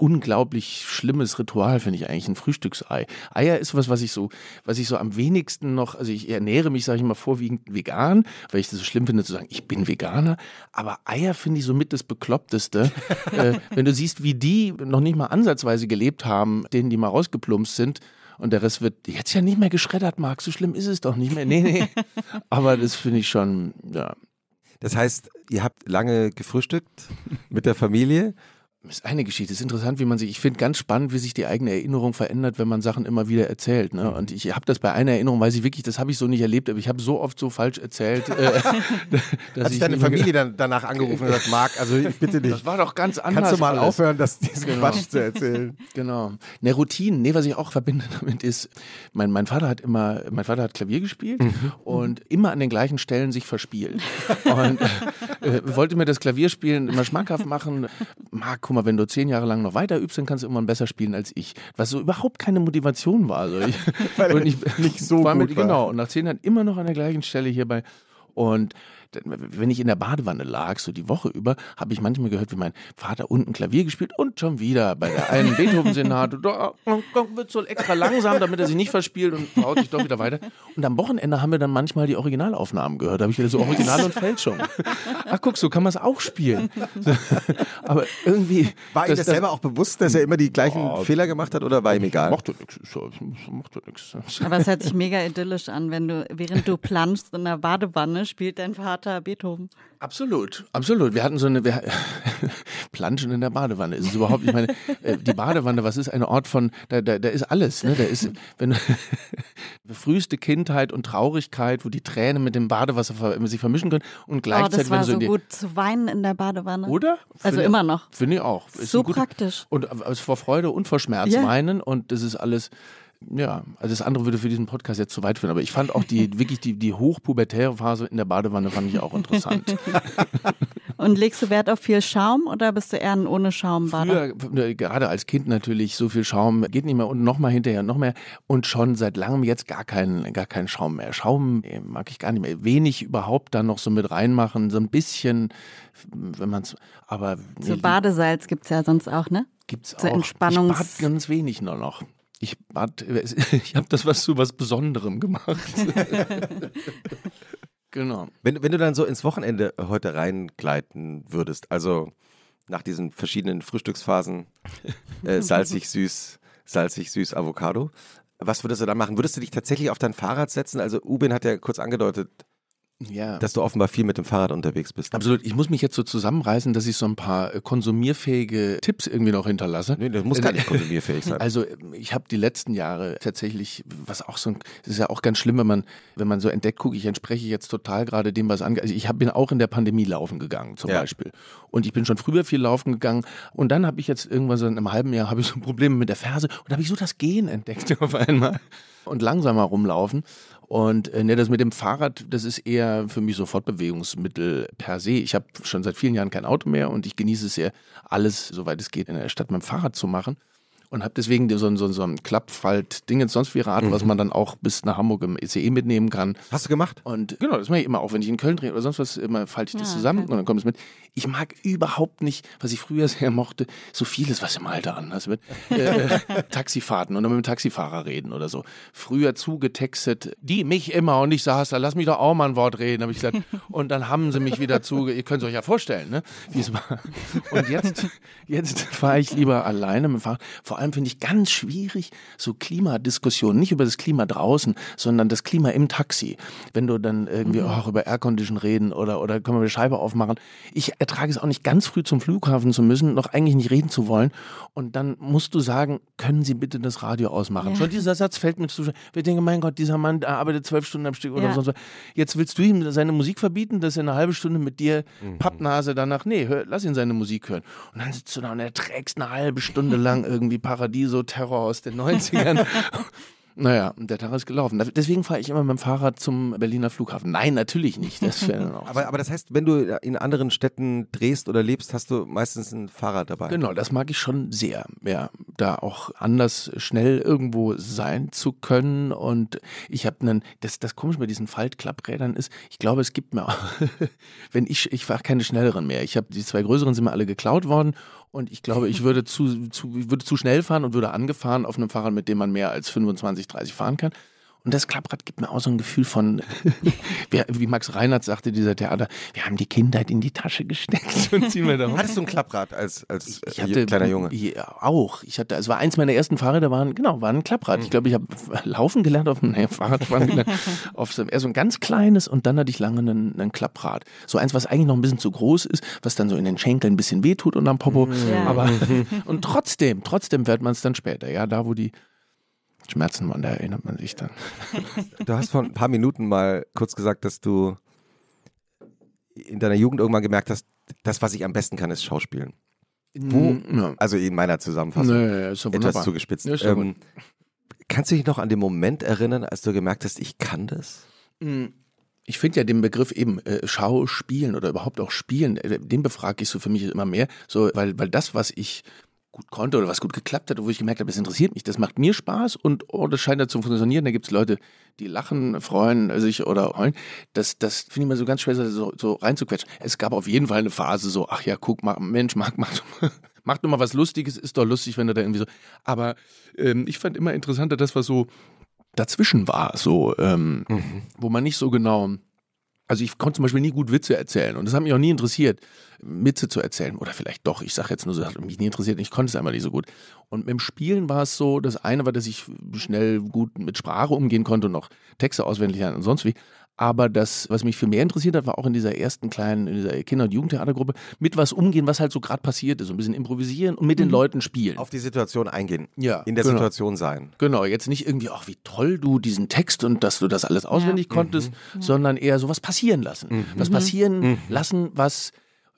Unglaublich schlimmes Ritual, finde ich eigentlich, ein Frühstücksei. Eier ist was, was ich so, was ich so am wenigsten noch, also ich ernähre mich, sage ich mal, vorwiegend vegan, weil ich das so schlimm finde zu sagen, ich bin Veganer, aber Eier finde ich somit das Bekloppteste. äh, wenn du siehst, wie die noch nicht mal ansatzweise gelebt haben, denen die mal rausgeplumpst sind, und der Rest wird jetzt ja nicht mehr geschreddert, Marc. So schlimm ist es doch nicht mehr. Nee, nee. Aber das finde ich schon, ja. Das heißt, ihr habt lange gefrühstückt mit der Familie Das ist eine Geschichte. Es ist interessant, wie man sich, ich finde ganz spannend, wie sich die eigene Erinnerung verändert, wenn man Sachen immer wieder erzählt. Ne? Und ich habe das bei einer Erinnerung, weiß ich wirklich, das habe ich so nicht erlebt, aber ich habe so oft so falsch erzählt. Äh, dass Hat sich deine Familie dann danach angerufen und gesagt, Marc, also ich bitte dich. Das war doch ganz anders. Kannst du mal alles. aufhören, das, diesen genau. Quatsch zu erzählen? Genau. Ne, Routinen, nee, was ich auch verbinde damit ist, mein, mein Vater hat immer, mein Vater hat Klavier gespielt mhm. und immer an den gleichen Stellen sich verspielt. und äh, wollte mir das Klavierspielen immer schmackhaft machen. Marc, guck mal, wenn du zehn Jahre lang noch weiter übst, dann kannst du irgendwann besser spielen als ich. Was so überhaupt keine Motivation war. Also ich, Weil und ich, nicht so war gut mit, war. Genau, und nach zehn Jahren immer noch an der gleichen Stelle hierbei. Und wenn ich in der Badewanne lag, so die Woche über, habe ich manchmal gehört, wie mein Vater unten Klavier gespielt und schon wieder bei der einen Beethoven-Senate. Da wird so extra langsam, damit er sich nicht verspielt und haut sich doch wieder weiter. Und am Wochenende haben wir dann manchmal die Originalaufnahmen gehört. Da habe ich wieder so Original und Fälschung. Ach guck, so kann man es auch spielen. Aber irgendwie. War ihm das, selber auch bewusst, dass er immer die gleichen oh, Fehler gemacht hat oder war ihm egal? Macht doch nichts. Macht doch nichts. Aber es hört sich mega idyllisch an, wenn du, während du planschst in der Badewanne, spielt dein Vater Vater Beethoven. Absolut, absolut. Wir hatten so eine wir, Planschen in der Badewanne. Ist es überhaupt, ich meine, äh, die Badewanne, was ist ein Ort von, da, da, da ist alles. Ne? Da ist, wenn früheste Kindheit und Traurigkeit, wo die Tränen mit dem Badewasser sich vermischen können und gleichzeitig. Oh, das war so, so gut zu weinen in der Badewanne. Oder? Also immer noch. Finde ich auch. Ist so praktisch. Und also vor Freude und vor Schmerz yeah. weinen und das ist alles ja, also das andere würde für diesen Podcast jetzt zu weit führen, aber ich fand auch die wirklich die, die hochpubertäre Phase in der Badewanne fand ich auch interessant. Und legst du Wert auf viel Schaum oder bist du eher ein ohne Schaum Bader? Früher, gerade als Kind natürlich, so viel Schaum geht nicht mehr und nochmal hinterher noch mehr und schon seit langem jetzt gar keinen gar kein Schaum mehr. Schaum äh, mag ich gar nicht mehr. Wenig überhaupt dann noch so mit reinmachen, so ein bisschen, wenn man es, aber. So Badesalz gibt es ja sonst auch, ne? Gibt's auch. Entspannungs ich bad ganz wenig nur noch. Ich, ich habe das was zu was Besonderem gemacht. genau. Wenn, wenn du dann so ins Wochenende heute reingleiten würdest, also nach diesen verschiedenen Frühstücksphasen, äh, salzig, süß, salzig, süß, Avocado, was würdest du da machen? Würdest du dich tatsächlich auf dein Fahrrad setzen? Also Ubin hat ja kurz angedeutet, ja. Dass du offenbar viel mit dem Fahrrad unterwegs bist. Absolut. Ich muss mich jetzt so zusammenreißen, dass ich so ein paar äh, konsumierfähige Tipps irgendwie noch hinterlasse. Nee, das muss gar nicht konsumierfähig sein. Also ich habe die letzten Jahre tatsächlich, was auch so ein, das ist ja auch ganz schlimm, wenn man, wenn man so entdeckt, gucke ich entspreche jetzt total gerade dem, was angeht. Also ich hab, bin auch in der Pandemie laufen gegangen zum ja. Beispiel. Und ich bin schon früher viel laufen gegangen. Und dann habe ich jetzt irgendwann so in einem halben Jahr habe ich so Probleme mit der Ferse und habe ich so das Gehen entdeckt auf einmal und langsamer rumlaufen. Und äh, ne, das mit dem Fahrrad, das ist eher für mich so Fortbewegungsmittel per se. Ich habe schon seit vielen Jahren kein Auto mehr und ich genieße es sehr, alles, soweit es geht, in der Stadt mit dem Fahrrad zu machen und habe deswegen so, so, so ein Klappfalt-Ding jetzt sonst wie Rad, mhm. was man dann auch bis nach Hamburg im ECE mitnehmen kann. Hast du gemacht? Und genau, das mache ich immer auch, wenn ich in Köln drehe oder sonst was, immer falte ich das ja, zusammen okay. und dann kommt es mit. Ich mag überhaupt nicht, was ich früher sehr mochte, so vieles, was im Alter anders wird. Äh, Taxifahrten und dann mit dem Taxifahrer reden oder so. Früher zugetextet, die mich immer und ich saß da, lass mich doch auch mal ein Wort reden, habe ich gesagt. Und dann haben sie mich wieder zu, ihr könnt es euch ja vorstellen, ne, wie es war. Und jetzt, jetzt fahre ich lieber alleine mit dem Fahrrad. Vor allem finde ich ganz schwierig, so Klimadiskussionen, nicht über das Klima draußen, sondern das Klima im Taxi. Wenn du dann irgendwie mhm. auch über Aircondition reden oder, oder können wir die Scheibe aufmachen. Ich ertrage es auch nicht ganz früh zum Flughafen zu müssen, noch eigentlich nicht reden zu wollen. Und dann musst du sagen, können Sie bitte das Radio ausmachen? Ja. Schon dieser Satz fällt mir zu. Wir denken, mein Gott, dieser Mann arbeitet zwölf Stunden am Stück oder ja. so. Jetzt willst du ihm seine Musik verbieten, dass er eine halbe Stunde mit dir mhm. Pappnase danach, nee, hör, lass ihn seine Musik hören. Und dann sitzt du da und erträgst eine halbe Stunde lang irgendwie Paradiso-Terror aus den 90ern. Naja, der Tag ist gelaufen. Deswegen fahre ich immer mit dem Fahrrad zum Berliner Flughafen. Nein, natürlich nicht. Das aber, aber das heißt, wenn du in anderen Städten drehst oder lebst, hast du meistens ein Fahrrad dabei. Genau, das mag ich schon sehr. Ja, da auch anders schnell irgendwo sein zu können. Und ich habe einen, das, das komisch bei diesen Faltklapprädern ist, ich glaube, es gibt mir auch, wenn ich, ich fahre keine schnelleren mehr. Ich habe die zwei größeren sind mir alle geklaut worden und ich glaube, ich würde zu, zu, würde zu schnell fahren und würde angefahren auf einem Fahrrad, mit dem man mehr als 25, 30 fahren kann. Und das Klapprad gibt mir auch so ein Gefühl von, wie Max Reinhardt sagte, dieser Theater, wir haben die Kindheit in die Tasche gesteckt und ziehen wir da hoch. Hattest du ein Klapprad als, als ich äh, hatte, kleiner Junge? Ja, auch. Ich hatte, es war eins meiner ersten Fahrräder, waren, genau, war ein Klapprad. Ich glaube, ich habe laufen gelernt auf dem nee, Fahrradfahren gelernt, auf so, eher so ein ganz kleines und dann hatte ich lange einen, einen Klapprad. So eins, was eigentlich noch ein bisschen zu groß ist, was dann so in den Schenkeln ein bisschen wehtut und am Popo. Ja. Aber, und trotzdem, trotzdem fährt man es dann später. Ja, da, wo die Schmerzen waren, da erinnert man sich dann. Du hast vor ein paar Minuten mal kurz gesagt, dass du in deiner Jugend irgendwann gemerkt hast, das, was ich am besten kann, ist Schauspielen. Wo? Ja. Also in meiner Zusammenfassung. Nee, Etwas wunderbar. zugespitzt. Ja, ähm, kannst du dich noch an den Moment erinnern, als du gemerkt hast, ich kann das? Ich finde ja den Begriff eben äh, Schauspielen oder überhaupt auch Spielen, äh, den befrage ich so für mich immer mehr, so weil weil das, was ich gut konnte oder was gut geklappt hat, wo ich gemerkt habe, das interessiert mich, das macht mir Spaß und oh, das scheint da zu funktionieren. Da gibt es Leute, die lachen, freuen sich oder heulen. Das, das finde ich immer so ganz schwer, so, so reinzuquetschen. Es gab auf jeden Fall eine Phase so, ach ja, guck mal, Mensch, Marc, mach doch mal, mach doch mal was Lustiges, ist doch lustig, wenn du da irgendwie so. Aber ähm, ich fand immer interessanter das, was so dazwischen war, so, ähm, wo man nicht so genau. Also ich konnte zum Beispiel nie gut Witze erzählen und das hat mich auch nie interessiert, Witze zu erzählen. Oder vielleicht doch, ich sage jetzt nur so, das hat mich nie interessiert, ich konnte es einfach nicht so gut. Und mit dem Spielen war es so, das eine war, dass ich schnell gut mit Sprache umgehen konnte und auch Texte auswendig lernen und sonst wie. Aber das, was mich viel mehr interessiert hat, war auch in dieser ersten kleinen, in dieser Kinder- und Jugendtheatergruppe, mit was umgehen, was halt so gerade passiert ist. So ein bisschen improvisieren und mit den Leuten spielen. Auf die Situation eingehen. Ja, In der genau. Situation sein. Genau, jetzt nicht irgendwie, ach, wie toll du diesen Text und dass du das alles auswendig konntest, sondern eher sowas passieren lassen. Was passieren lassen, was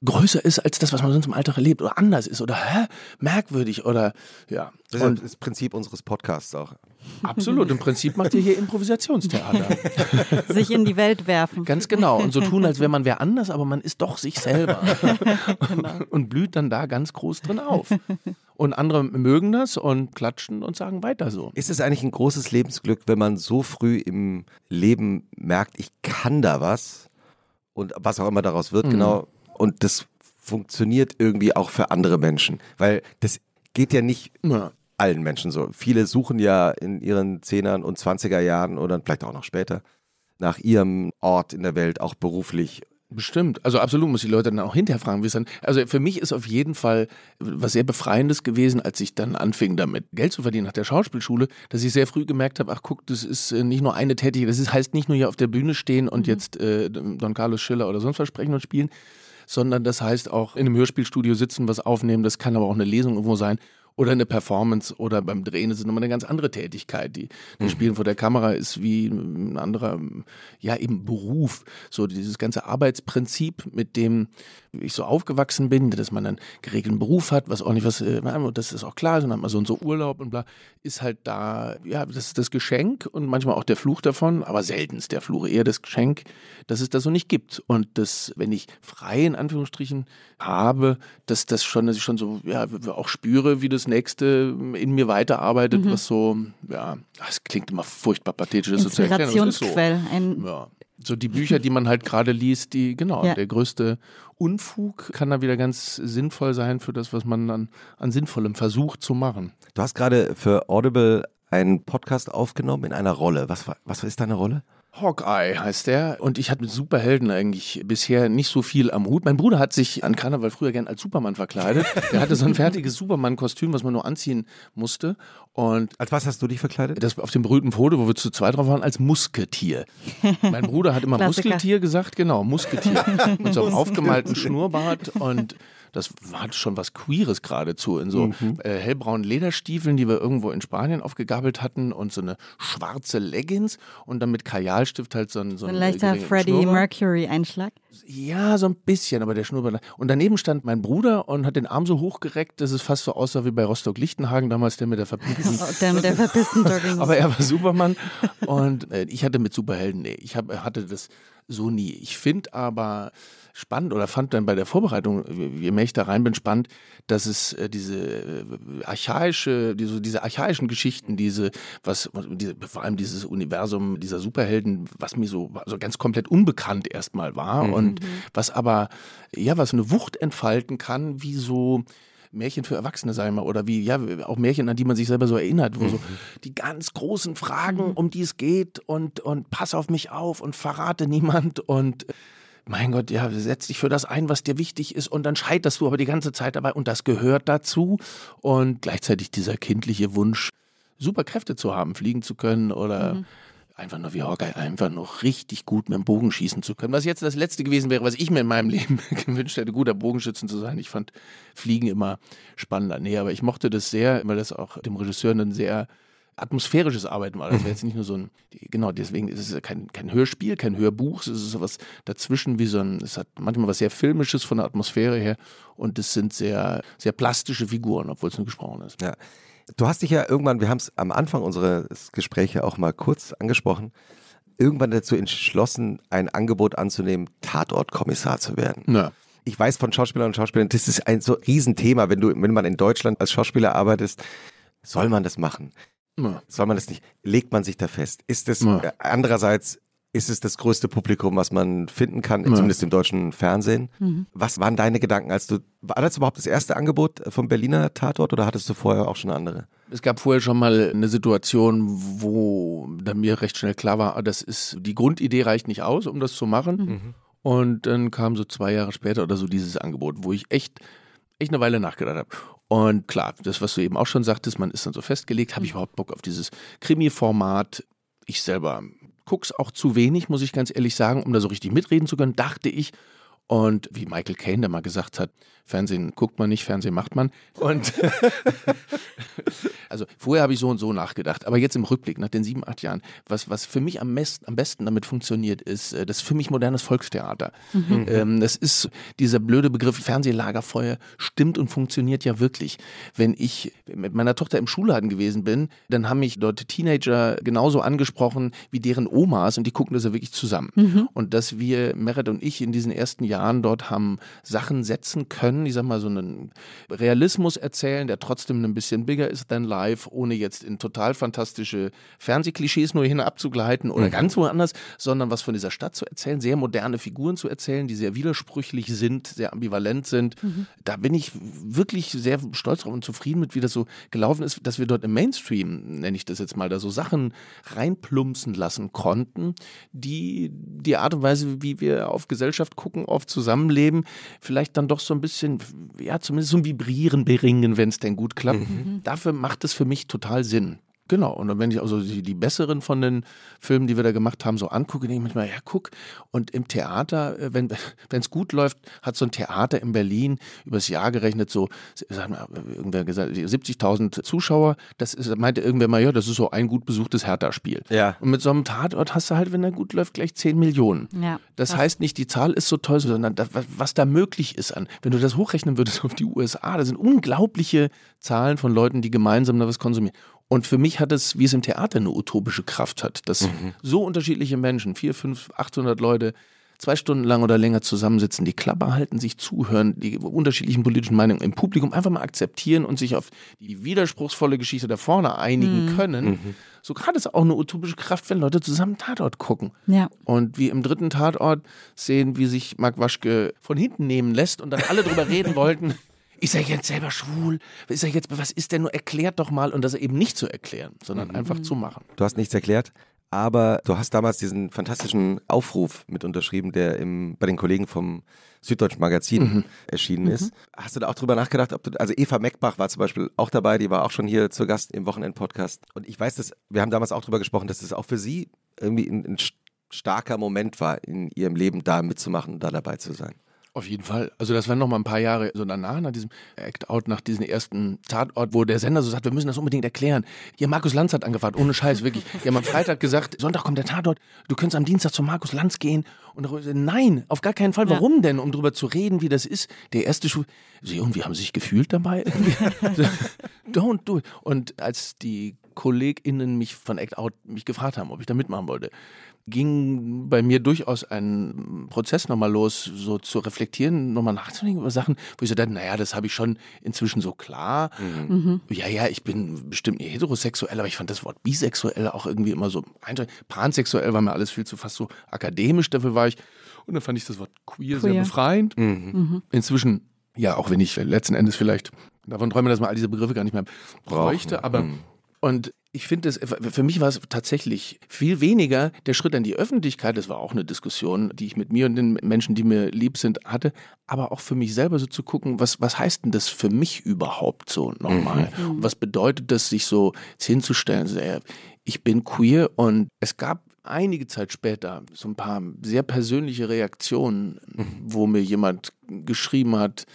größer ist als das, was man sonst im Alltag erlebt oder anders ist oder hä, merkwürdig oder ja. Das ist Und das Prinzip unseres Podcasts auch. absolut, im Prinzip macht ihr hier Improvisationstheater. Sich in die Welt werfen. Ganz genau. Und so tun, als wäre man wer anders, aber man ist doch sich selber. Und blüht dann da ganz groß drin auf. Und andere mögen das und klatschen und sagen weiter so. Ist es eigentlich ein großes Lebensglück, wenn man so früh im Leben merkt, ich kann da was und was auch immer daraus wird, genau, und das funktioniert irgendwie auch für andere Menschen, weil das geht ja nicht Ja. allen Menschen so. Viele suchen ja in ihren Zehnern und Zwanziger Jahren oder vielleicht auch noch später nach ihrem Ort in der Welt, auch beruflich. Bestimmt. Also absolut muss ich die Leute dann auch hinterher fragen, wie es dann. Also für mich ist auf jeden Fall was sehr Befreiendes gewesen, als ich dann anfing, damit Geld zu verdienen nach der Schauspielschule, dass ich sehr früh gemerkt habe, ach guck, das ist äh, nicht nur eine Tätigkeit, das ist, heißt nicht nur hier auf der Bühne stehen und jetzt äh, Don Carlos Schiller oder sonst was sprechen und spielen, sondern das heißt auch in einem Hörspielstudio sitzen, was aufnehmen, das kann aber auch eine Lesung irgendwo sein oder eine Performance oder beim Drehen ist es nochmal eine ganz andere Tätigkeit. Die, das Spielen vor der Kamera ist wie ein anderer, ja eben Beruf. So dieses ganze Arbeitsprinzip, mit dem ich so aufgewachsen bin, dass man einen geregelten Beruf hat, was auch nicht was, äh, das ist auch klar, dann hat man so und so Urlaub und bla, ist halt da, ja, das ist das Geschenk und manchmal auch der Fluch davon, aber seltenst der Fluch, eher das Geschenk, dass es das so nicht gibt. Und das, wenn ich frei in Anführungsstrichen habe, dass das schon, dass ich schon so, ja, auch spüre, wie das nächste in mir weiterarbeitet, was so, ja, das klingt immer furchtbar pathetisch, das so zu erklären, es ist so. Ein, Ja. So die Bücher, die man halt gerade liest, die, genau, Ja. der größte Unfug kann da wieder ganz sinnvoll sein für das, was man dann an Sinnvollem versucht zu machen. Du hast gerade für Audible einen Podcast aufgenommen in einer Rolle. Was, war, was ist deine Rolle? Hawkeye heißt der und ich hatte mit Superhelden eigentlich bisher nicht so viel am Hut. Mein Bruder hat sich an Karneval früher gern als Superman verkleidet. Der hatte so ein fertiges Superman-Kostüm, was man nur anziehen musste und Als was hast du dich verkleidet? das auf dem berühmten Foto, wo wir zu zweit drauf waren, als Musketier. Mein Bruder hat immer Klassiker. Muskeltier gesagt, genau, Musketier. Mit so einem aufgemalten Schnurrbart und das hat schon was Queeres geradezu in so äh, hellbraunen Lederstiefeln, die wir irgendwo in Spanien aufgegabelt hatten und so eine schwarze Leggings und dann mit Kajalstift halt so ein, so ein ein leichter Freddie. Mercury-Einschlag. Ja, so ein bisschen, aber der Schnurrbart. Und daneben stand mein Bruder und hat den Arm so hochgereckt, dass es fast so aussah wie bei Rostock-Lichtenhagen, damals der mit der verpinkten Oh, Der mit der verpissten Jogging. aber er war Superman und äh, ich hatte mit Superhelden, nee, ich hab, hatte das so nie. Ich finde aber spannend oder fand dann bei der Vorbereitung, je mehr ich da rein bin, spannend, dass es äh, diese äh, archaische, diese, diese archaischen Geschichten, diese, was, diese, vor allem dieses Universum dieser Superhelden, was mir so, so ganz komplett unbekannt erstmal war und was aber, ja, was eine Wucht entfalten kann, wie so Märchen für Erwachsene, sagen wir, oder wie, ja, auch Märchen, an die man sich selber so erinnert, wo Mhm. so die ganz großen Fragen, um die es geht und, und pass auf mich auf und verrate niemand und mein Gott, ja, setz dich für das ein, was dir wichtig ist und dann scheiterst du aber die ganze Zeit dabei und das gehört dazu und gleichzeitig dieser kindliche Wunsch, super Kräfte zu haben, fliegen zu können oder einfach nur wie Hawkeye, einfach nur richtig gut mit dem Bogen schießen zu können. Was jetzt das Letzte gewesen wäre, was ich mir in meinem Leben gewünscht hätte, guter Bogenschützen zu sein. Ich fand Fliegen immer spannender. Nee, aber ich mochte das sehr, weil das auch dem Regisseur ein sehr atmosphärisches Arbeiten war. Das wäre jetzt nicht nur so ein, genau, deswegen ist es kein, kein Hörspiel, kein Hörbuch, es ist sowas dazwischen wie so ein, es hat manchmal was sehr Filmisches von der Atmosphäre her und es sind sehr, sehr plastische Figuren, obwohl es nur gesprochen ist. Ja. Du hast dich ja irgendwann, wir haben es am Anfang unseres Gespräche auch mal kurz angesprochen, irgendwann dazu entschlossen, ein Angebot anzunehmen, Tatortkommissar zu werden. Ja. Ich weiß von Schauspielern und Schauspielern, das ist ein so Riesenthema, wenn du, wenn man in Deutschland als Schauspieler arbeitest, soll man das machen? Ja. Soll man das nicht? Legt man sich da fest? Ist es Ja. äh, andererseits ist es das größte Publikum, was man finden kann, Ja. zumindest im deutschen Fernsehen? Was waren deine Gedanken, als du war das überhaupt das erste Angebot vom Berliner Tatort oder hattest du vorher auch schon andere? Es gab vorher schon mal eine Situation, wo dann mir recht schnell klar war, ah, das ist, die Grundidee reicht nicht aus, um das zu machen. Und dann kam so zwei Jahre später oder so dieses Angebot, wo ich echt, echt eine Weile nachgedacht habe. Und klar, das, was du eben auch schon sagtest, man ist dann so festgelegt, habe ich überhaupt Bock auf dieses Krimi-Format? Ich selber guck's auch zu wenig, muss ich ganz ehrlich sagen, um da so richtig mitreden zu können, dachte ich. Und wie Michael Caine, der mal gesagt hat, Fernsehen guckt man nicht, Fernsehen macht man. Und also vorher habe ich so und so nachgedacht, aber jetzt im Rückblick, nach den sieben, acht Jahren, was, was für mich am, mest, am besten damit funktioniert, ist, äh, das ist für mich modernes Volkstheater. Ähm, das ist dieser blöde Begriff Fernsehlagerfeuer stimmt und funktioniert ja wirklich. Wenn ich mit meiner Tochter im Schulladen gewesen bin, dann haben mich dort Teenager genauso angesprochen wie deren Omas und die gucken das ja wirklich zusammen. Und dass wir, Meret und ich, in diesen ersten Jahren dort haben Sachen setzen können, ich sag mal so einen Realismus erzählen, der trotzdem ein bisschen bigger ist than life, ohne jetzt in total fantastische Fernsehklischees nur hin abzugleiten oder ganz woanders, sondern was von dieser Stadt zu erzählen, sehr moderne Figuren zu erzählen, die sehr widersprüchlich sind, sehr ambivalent sind. Da bin ich wirklich sehr stolz drauf und zufrieden mit, wie das so gelaufen ist, dass wir dort im Mainstream, nenne ich das jetzt mal, da so Sachen reinplumpsen lassen konnten, die die Art und Weise, wie wir auf Gesellschaft gucken, auf Zusammenleben, vielleicht dann doch so ein bisschen, ja, zumindest so ein Vibrieren beringen, wenn es denn gut klappt. Dafür macht es für mich total Sinn. Genau, und wenn ich also die, die besseren von den Filmen, die wir da gemacht haben, so angucke, denke ich manchmal, ja, guck. Und im Theater, äh, wenn es gut läuft, hat so ein Theater in Berlin übers Jahr gerechnet so, sag mal, irgendwer gesagt, 70.000 Zuschauer. Das ist, meinte irgendwer mal, ja, das ist so ein gut besuchtes Hertha-Spiel. Ja. Und mit so einem Tatort hast du halt, wenn er gut läuft, gleich 10 Millionen. Ja, Das krass. heißt nicht, die Zahl ist so toll, sondern das, was- was da möglich ist an. Wenn du das hochrechnen würdest auf die USA, da sind unglaubliche Zahlen von Leuten, die gemeinsam da was konsumieren. Und für mich hat es, wie es im Theater eine utopische Kraft hat, dass so unterschiedliche Menschen, vier, fünf, 800 Leute, zwei Stunden lang oder länger zusammensitzen, die Klappe halten, sich zuhören, die unterschiedlichen politischen Meinungen im Publikum einfach mal akzeptieren und sich auf die widerspruchsvolle Geschichte da vorne einigen können. So gerade ist auch eine utopische Kraft, wenn Leute zusammen Tatort gucken. Ja. Und wie im dritten Tatort sehen, wie sich Marc Waschke von hinten nehmen lässt und dann alle drüber reden wollten. Ist er jetzt selber schwul? Ist er jetzt, was ist denn nur? Erklärt doch mal. Und das eben nicht zu erklären, sondern einfach zu machen. Du hast nichts erklärt, aber du hast damals diesen fantastischen Aufruf mit unterschrieben, der im, bei den Kollegen vom Süddeutschen Magazin erschienen ist. Hast du da auch drüber nachgedacht, ob du, also Eva Meckbach war zum Beispiel auch dabei, die war auch schon hier zu Gast im Wochenend-Podcast. Und ich weiß, dass, wir haben damals auch drüber gesprochen, dass es auch für sie irgendwie ein, ein starker Moment war, in ihrem Leben da mitzumachen und da dabei zu sein. Auf jeden Fall. Also das waren noch mal ein paar Jahre so danach, nach diesem Act-Out, nach diesem ersten Tatort, wo der Sender so sagt, wir müssen das unbedingt erklären. Hier, Markus Lanz hat angefragt, ohne Scheiß, wirklich. Die haben am Freitag gesagt, Sonntag kommt der Tatort, du könntest am Dienstag zu Markus Lanz gehen. Und darüber- nein, auf gar keinen Fall. Ja. Warum denn? Um drüber zu reden, wie das ist. Der erste Schuh, sie irgendwie haben sie sich gefühlt dabei. Don't do it. Und als die KollegInnen mich von Act Out mich gefragt haben, ob ich da mitmachen wollte, ging bei mir durchaus ein Prozess nochmal los, so zu reflektieren, nochmal nachzudenken über Sachen, wo ich so dachte, naja, das habe ich schon inzwischen so klar. Ja, ja, ich bin bestimmt nicht heterosexuell, aber ich fand das Wort bisexuell auch irgendwie immer so eindeutig. Pansexuell war mir alles viel zu fast so akademisch, dafür war ich. Und dann fand ich das Wort queer, sehr Queer. befreiend. Inzwischen, ja, auch wenn ich letzten Endes vielleicht davon träume, dass man all diese Begriffe gar nicht mehr bräuchte. Brauchen. Aber Mhm. Und ich finde es, für mich war es tatsächlich viel weniger der Schritt an die Öffentlichkeit. Das war auch eine Diskussion, die ich mit mir und den Menschen, die mir lieb sind, hatte. Aber auch für mich selber so zu gucken, was, was heißt denn das für mich überhaupt so nochmal? Und was bedeutet das, sich so hinzustellen? Ich bin queer und es gab einige Zeit später so ein paar sehr persönliche Reaktionen, wo mir jemand geschrieben hat,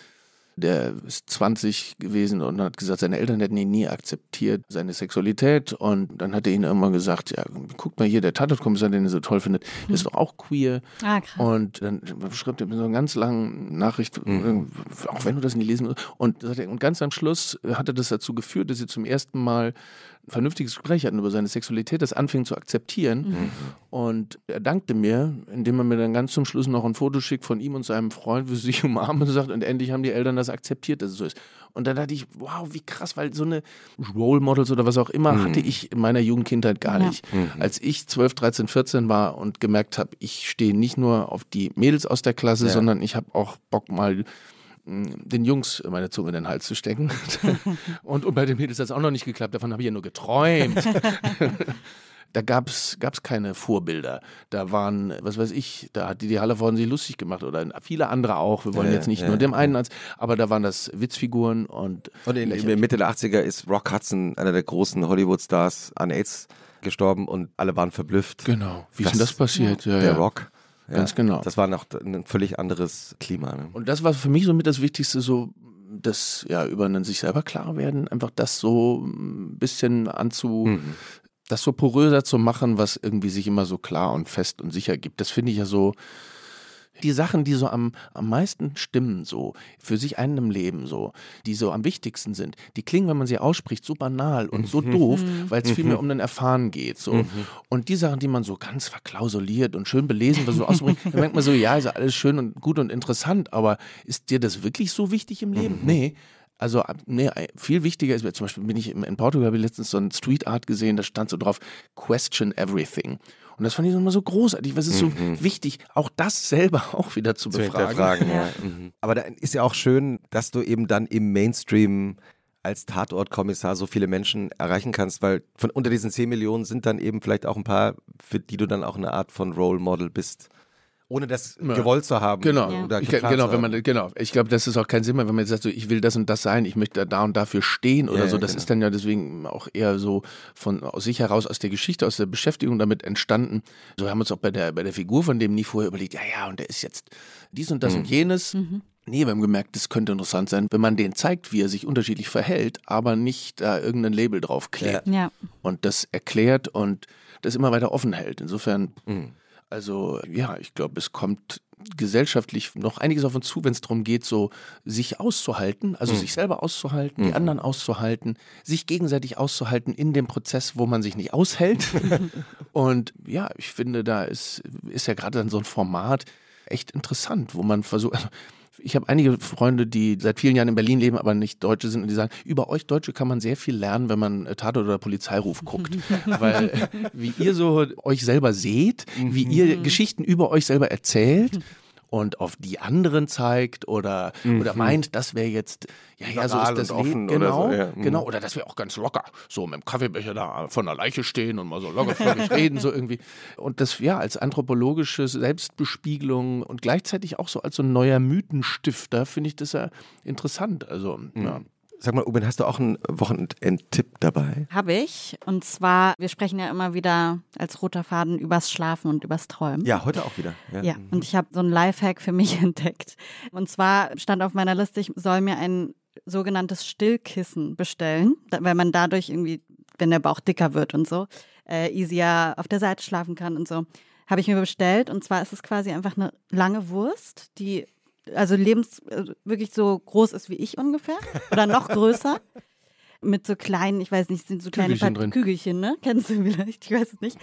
der ist 20 gewesen und hat gesagt, seine Eltern hätten ihn nie akzeptiert, seine Sexualität. Und dann hat er ihnen irgendwann gesagt, ja, guck mal hier, der Tatortkommissar, den er so toll findet, der ist doch auch queer. Ah, krass. Und dann schreibt er mir so eine ganz lange Nachricht, auch wenn du das nicht lesen willst. Und, und ganz am Schluss hat er das dazu geführt, dass sie zum ersten Mal ein vernünftiges Gespräch hatten über seine Sexualität, das anfing zu akzeptieren. Und er dankte mir, indem er mir dann ganz zum Schluss noch ein Foto schickt von ihm und seinem Freund, wie sie sich umarmen und sagt, und endlich haben die Eltern das akzeptiert, dass es so ist. Und dann dachte ich, wow, wie krass, weil so eine Role Models oder was auch immer hatte ich in meiner Jugendkindheit gar Ja. nicht. Als ich 12, 13, 14 war und gemerkt habe, ich stehe nicht nur auf die Mädels aus der Klasse, Ja. sondern ich habe auch Bock mal den Jungs meine Zunge in den Hals zu stecken. und, und bei den Mädels hat es auch noch nicht geklappt, davon habe ich ja nur geträumt. da gab es keine Vorbilder. Da waren, was weiß ich, da hat die Hallervorden sich lustig gemacht oder viele andere auch. Wir wollen Ja, jetzt nicht ja, nur dem einen als, aber da waren das Witzfiguren und, Und in, in Mitte der 80er ist Rock Hudson, einer der großen Hollywood-Stars, an AIDS gestorben und alle waren verblüfft. Genau. Wie ist Das- denn das passiert? Ja, Der ja. Rock. Ja, Ganz genau. Das war noch ein völlig anderes Klima. Ne? Und das war für mich somit das Wichtigste, so das ja über einen sich selber klar werden, einfach das so ein bisschen anzu, Mhm. das so poröser zu machen, was irgendwie sich immer so klar und fest und sicher gibt. Das finde ich ja so die Sachen, die so am, am meisten stimmen, so für sich einen im Leben, so, die so am wichtigsten sind, die klingen, wenn man sie ausspricht, so banal und so doof, weil es viel mehr um den Erfahren geht. So. Und die Sachen, die man so ganz verklausuliert und schön belesen versucht auszubringen, dann merkt man so, ja, ist ja alles schön und gut und interessant, aber ist dir das wirklich so wichtig im Leben? Nee. Also nee, viel wichtiger ist, zum Beispiel bin ich in in Portugal, habe ich letztens so ein Street Art gesehen, da stand so drauf, question everything. Und das fand ich immer so großartig, was ist so wichtig, auch das selber auch wieder zu zu befragen. Ja. Mhm. Aber da ist ja auch schön, dass du eben dann im Mainstream als Tatortkommissar so viele Menschen erreichen kannst, weil von unter diesen 10 Millionen sind dann eben vielleicht auch ein paar, für die du dann auch eine Art von Role Model bist. Ohne das Ja. gewollt zu haben. Genau, Oder ich, genau, wenn man, genau. Ich glaube, das ist auch kein Sinn mehr, wenn man jetzt sagt, so, ich will das und das sein, ich möchte da und dafür stehen oder Ja, so. ja, Das genau. ist dann ja deswegen auch eher so von aus sich heraus, aus der Geschichte, aus der Beschäftigung damit entstanden. So haben wir uns auch bei der, bei der Figur von dem nie vorher überlegt, ja, ja, und der ist jetzt dies und das und jenes. Nee, wir haben gemerkt, das könnte interessant sein, wenn man den zeigt, wie er sich unterschiedlich verhält, aber nicht da irgendein Label draufklebt Ja. und das erklärt und das immer weiter offen hält. Insofern, Mhm. Also ja, ich glaube, es kommt gesellschaftlich noch einiges auf uns zu, wenn es darum geht, so sich auszuhalten, also sich selber auszuhalten, die anderen auszuhalten, sich gegenseitig auszuhalten in dem Prozess, wo man sich nicht aushält. und ja, ich finde, da ist, ist ja gerade dann so ein Format echt interessant, wo man versucht, also ich habe einige Freunde, die seit vielen Jahren in Berlin leben, aber nicht Deutsche sind und die sagen, über euch Deutsche kann man sehr viel lernen, wenn man äh, Tatort oder Polizeiruf guckt. Weil äh, wie ihr so euch selber seht, wie ihr Geschichten über euch selber erzählt und auf die anderen zeigt oder, oder meint, das wäre jetzt, ja, ja, so ist das Leben. oder Genau, so, ja. Mhm. genau. Oder das wäre auch ganz locker, so mit dem Kaffeebecher da von der Leiche stehen und mal so locker flockig reden, so irgendwie. Und das, ja, als anthropologische Selbstbespiegelung und gleichzeitig auch so als so ein neuer Mythenstifter finde ich das ja interessant. Also, Mhm. ja. Sag mal, Uben, hast du auch einen Wochenendtipp dabei? Habe ich. Und zwar, wir sprechen ja immer wieder als roter Faden übers Schlafen und übers Träumen. Ja, heute auch wieder. Ja. Ja, und ich habe so einen Lifehack für mich entdeckt. Und zwar stand auf meiner Liste, ich soll mir ein sogenanntes Stillkissen bestellen, weil man dadurch irgendwie, wenn der Bauch dicker wird und so, äh, easier auf der Seite schlafen kann und so. Habe ich mir bestellt. Und zwar ist es quasi einfach eine lange Wurst, die also lebens äh, wirklich so groß ist wie ich ungefähr oder noch größer. Mit so kleinen, ich weiß nicht, sind so kleine Kügelchen Pat-. Kügelchen, ne? Kennst du vielleicht? Ich weiß es nicht.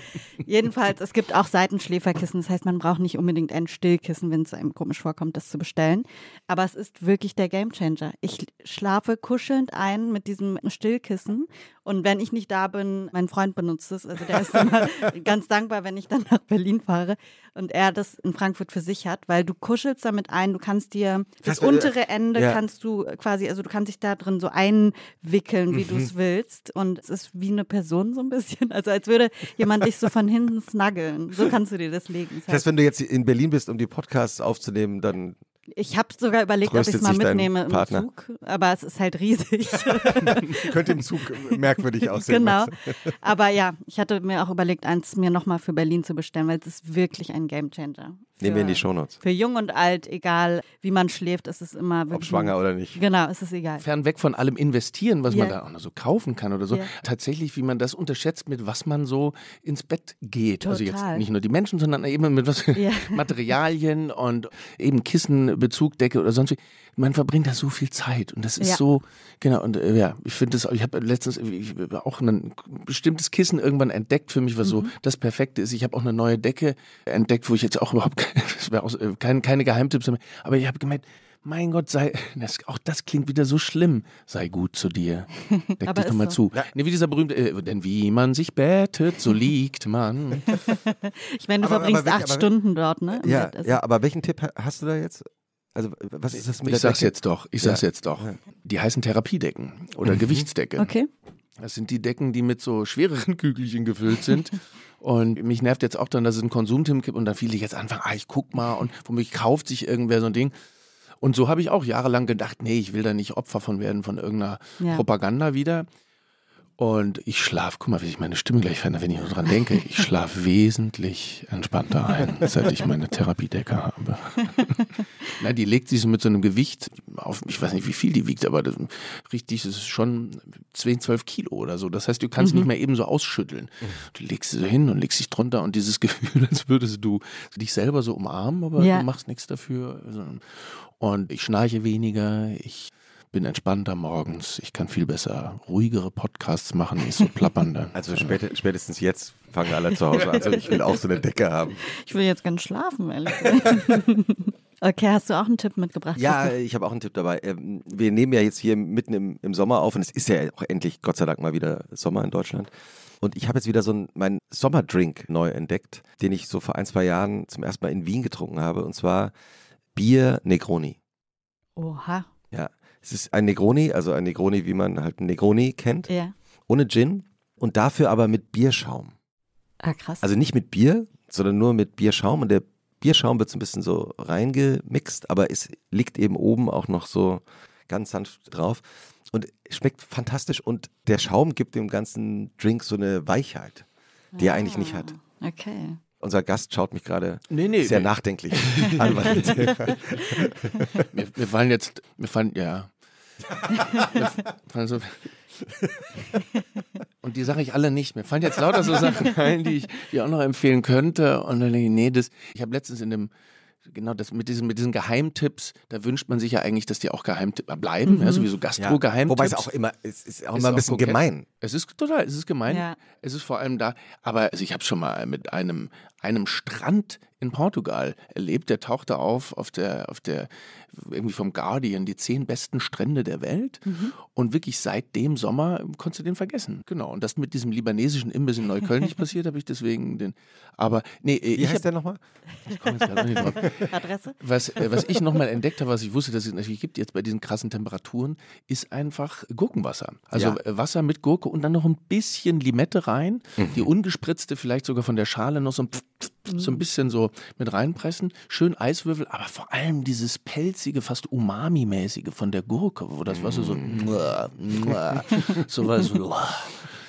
Jedenfalls, es gibt auch Seitenschläferkissen. Das heißt, man braucht nicht unbedingt ein Stillkissen, wenn es einem komisch vorkommt, das zu bestellen. Aber es ist wirklich der Gamechanger. Ich schlafe kuschelnd ein mit diesem Stillkissen Und wenn ich nicht da bin, mein Freund benutzt es. Also der ist immer ganz dankbar, wenn ich dann nach Berlin fahre und er das in Frankfurt für sich hat, weil du kuschelst damit ein, du kannst dir das du, äh, untere Ende ja. kannst du quasi, also du kannst dich da drin so einwickeln, wie du Mhm. es willst. Und es ist wie eine Person so ein bisschen. Also als würde jemand dich so von hinten snuggeln. So kannst du dir das legen. Das heißt, wenn du jetzt in Berlin bist, um die Podcasts aufzunehmen, dann Ich habe sogar überlegt, ob ich Tröstet es mal mitnehme im Partner? Zug, aber es ist halt riesig. könnte im Zug merkwürdig aussehen. genau. Aber ja, ich hatte mir auch überlegt, eins mir nochmal für Berlin zu bestellen, weil es ist wirklich ein Gamechanger. Nehmen wir in die Shownotes. Für jung und alt, egal wie man schläft, ist es immer Ob wirklich. schwanger oder nicht. Genau, es ist egal. Fernweg von allem investieren, was man Ja. da auch noch so kaufen kann oder so. Ja. Tatsächlich, wie man das unterschätzt, mit was man so ins Bett geht. Also jetzt Total. nicht nur die Menschen, sondern eben mit was Ja. Materialien und eben Kissen, Bezug, Decke oder sonst wie. Man verbringt da so viel Zeit und das ist Ja. so, genau, und äh, ja, ich finde das, ich habe letztens ich auch ein bestimmtes Kissen irgendwann entdeckt für mich, was so das Perfekte ist. Ich habe auch eine neue Decke entdeckt, wo ich jetzt auch überhaupt keine, das wäre auch, äh, kein, keine Geheimtipps mehr, aber ich habe gemeint, mein Gott, sei, das, auch das klingt wieder so schlimm. Sei gut zu dir. Deck Aber dich doch mal so. zu. Nee, wie dieser berühmte, äh, denn wie man sich bettet, so liegt man. Ich meine, du Aber- aber verbringst welche- acht aber- Stunden dort, ne? Ja, Bett. Also- ja, aber welchen Tipp ha- hast du da jetzt? Also, was ist das mit Ich der sag's Decke? jetzt doch, ich sag's Ja. jetzt doch. Die heißen Therapiedecken oder Gewichtsdecke. Okay. Das sind die Decken, die mit so schwereren Kügelchen gefüllt sind. Und mich nervt jetzt auch dann, dass es einen Konsumtipp gibt und dann viele jetzt anfangen, ah, ich guck mal und womöglich kauft sich irgendwer so ein Ding. Und so habe ich auch jahrelang gedacht, nee, ich will da nicht Opfer von werden, von irgendeiner Ja. Propaganda wieder. Und ich schlafe, guck mal, wie sich meine Stimme gleich verändert, wenn ich nur dran denke. Ich schlafe wesentlich entspannter ein, seit ich meine Therapiedecke habe. Na, die legt sich so mit so einem Gewicht auf, ich weiß nicht, wie viel die wiegt, aber das, richtig, das ist schon 10, 12 Kilo oder so. Das heißt, du kannst nicht mehr eben so ausschütteln. Du legst sie so hin und legst dich drunter und dieses Gefühl, als würdest du dich selber so umarmen, aber Ja. du machst nichts dafür. Und ich schnarche weniger, ich bin entspannter morgens, ich kann viel besser ruhigere Podcasts machen, nicht so plappernde. Also spät, spätestens jetzt fangen alle zu Hause an. Ich will auch so eine Decke haben. Ich will jetzt ganz schlafen, ehrlich gesagt. Okay, hast du auch einen Tipp mitgebracht? Ja, ich habe auch einen Tipp dabei. Ähm, Wir nehmen ja jetzt hier mitten im, im Sommer auf und es ist ja auch endlich, Gott sei Dank, mal wieder Sommer in Deutschland. Und ich habe jetzt wieder so einen, meinen Sommerdrink neu entdeckt, den ich so vor ein, zwei Jahren zum ersten Mal in Wien getrunken habe. Und zwar Bier Negroni. Oha. Es ist ein Negroni, also ein Negroni, wie man halt einen Negroni kennt, Ja. ohne Gin und dafür aber mit Bierschaum. Ah, krass. Also nicht mit Bier, sondern nur mit Bierschaum und der Bierschaum wird so ein bisschen so reingemixt, aber es liegt eben oben auch noch so ganz sanft drauf und schmeckt fantastisch und der Schaum gibt dem ganzen Drink so eine Weichheit, die er eigentlich nicht hat. Okay. Unser Gast schaut mich gerade Nee, nee, sehr nee. nachdenklich an. Mir, mir fallen jetzt, mir fallen, ja. mir fallen so, und die sage ich alle nicht. Mir fallen jetzt lauter so Sachen ein, die ich die auch noch empfehlen könnte. Und dann denke ich, nee, das, ich habe letztens in dem, genau das mit diesen, mit diesen Geheimtipps, da wünscht man sich ja eigentlich, dass die auch Geheimtipp bleiben, ja, sowieso Gastro-Geheimtipps. Wobei es auch immer, es ist auch Ist immer ein auch bisschen gemein. Es ist total, es ist gemein. Ja. Es ist vor allem da, aber also ich habe schon mal mit einem, einem Strand in Portugal erlebt, der tauchte auf auf der, auf der, irgendwie vom Guardian, die zehn besten Strände der Welt. Und wirklich seit dem Sommer konntest du den vergessen. Genau. Und das mit diesem libanesischen Imbiss in Neukölln nicht passiert, habe ich deswegen den. Aber nee, äh, Wie ich heißt hab, der nochmal? ich komme jetzt gerade nicht drauf. Adresse? Was, äh, was ich nochmal entdeckt habe, was ich wusste, dass es natürlich gibt jetzt bei diesen krassen Temperaturen, ist einfach Gurkenwasser. Also Ja. äh, Wasser mit Gurke und dann noch ein bisschen Limette rein, die ungespritzte vielleicht sogar von der Schale noch so ein, so ein bisschen so mit reinpressen, schön Eiswürfel, aber vor allem dieses pelzige, fast Umami-mäßige von der Gurke, wo das Wasser so sowas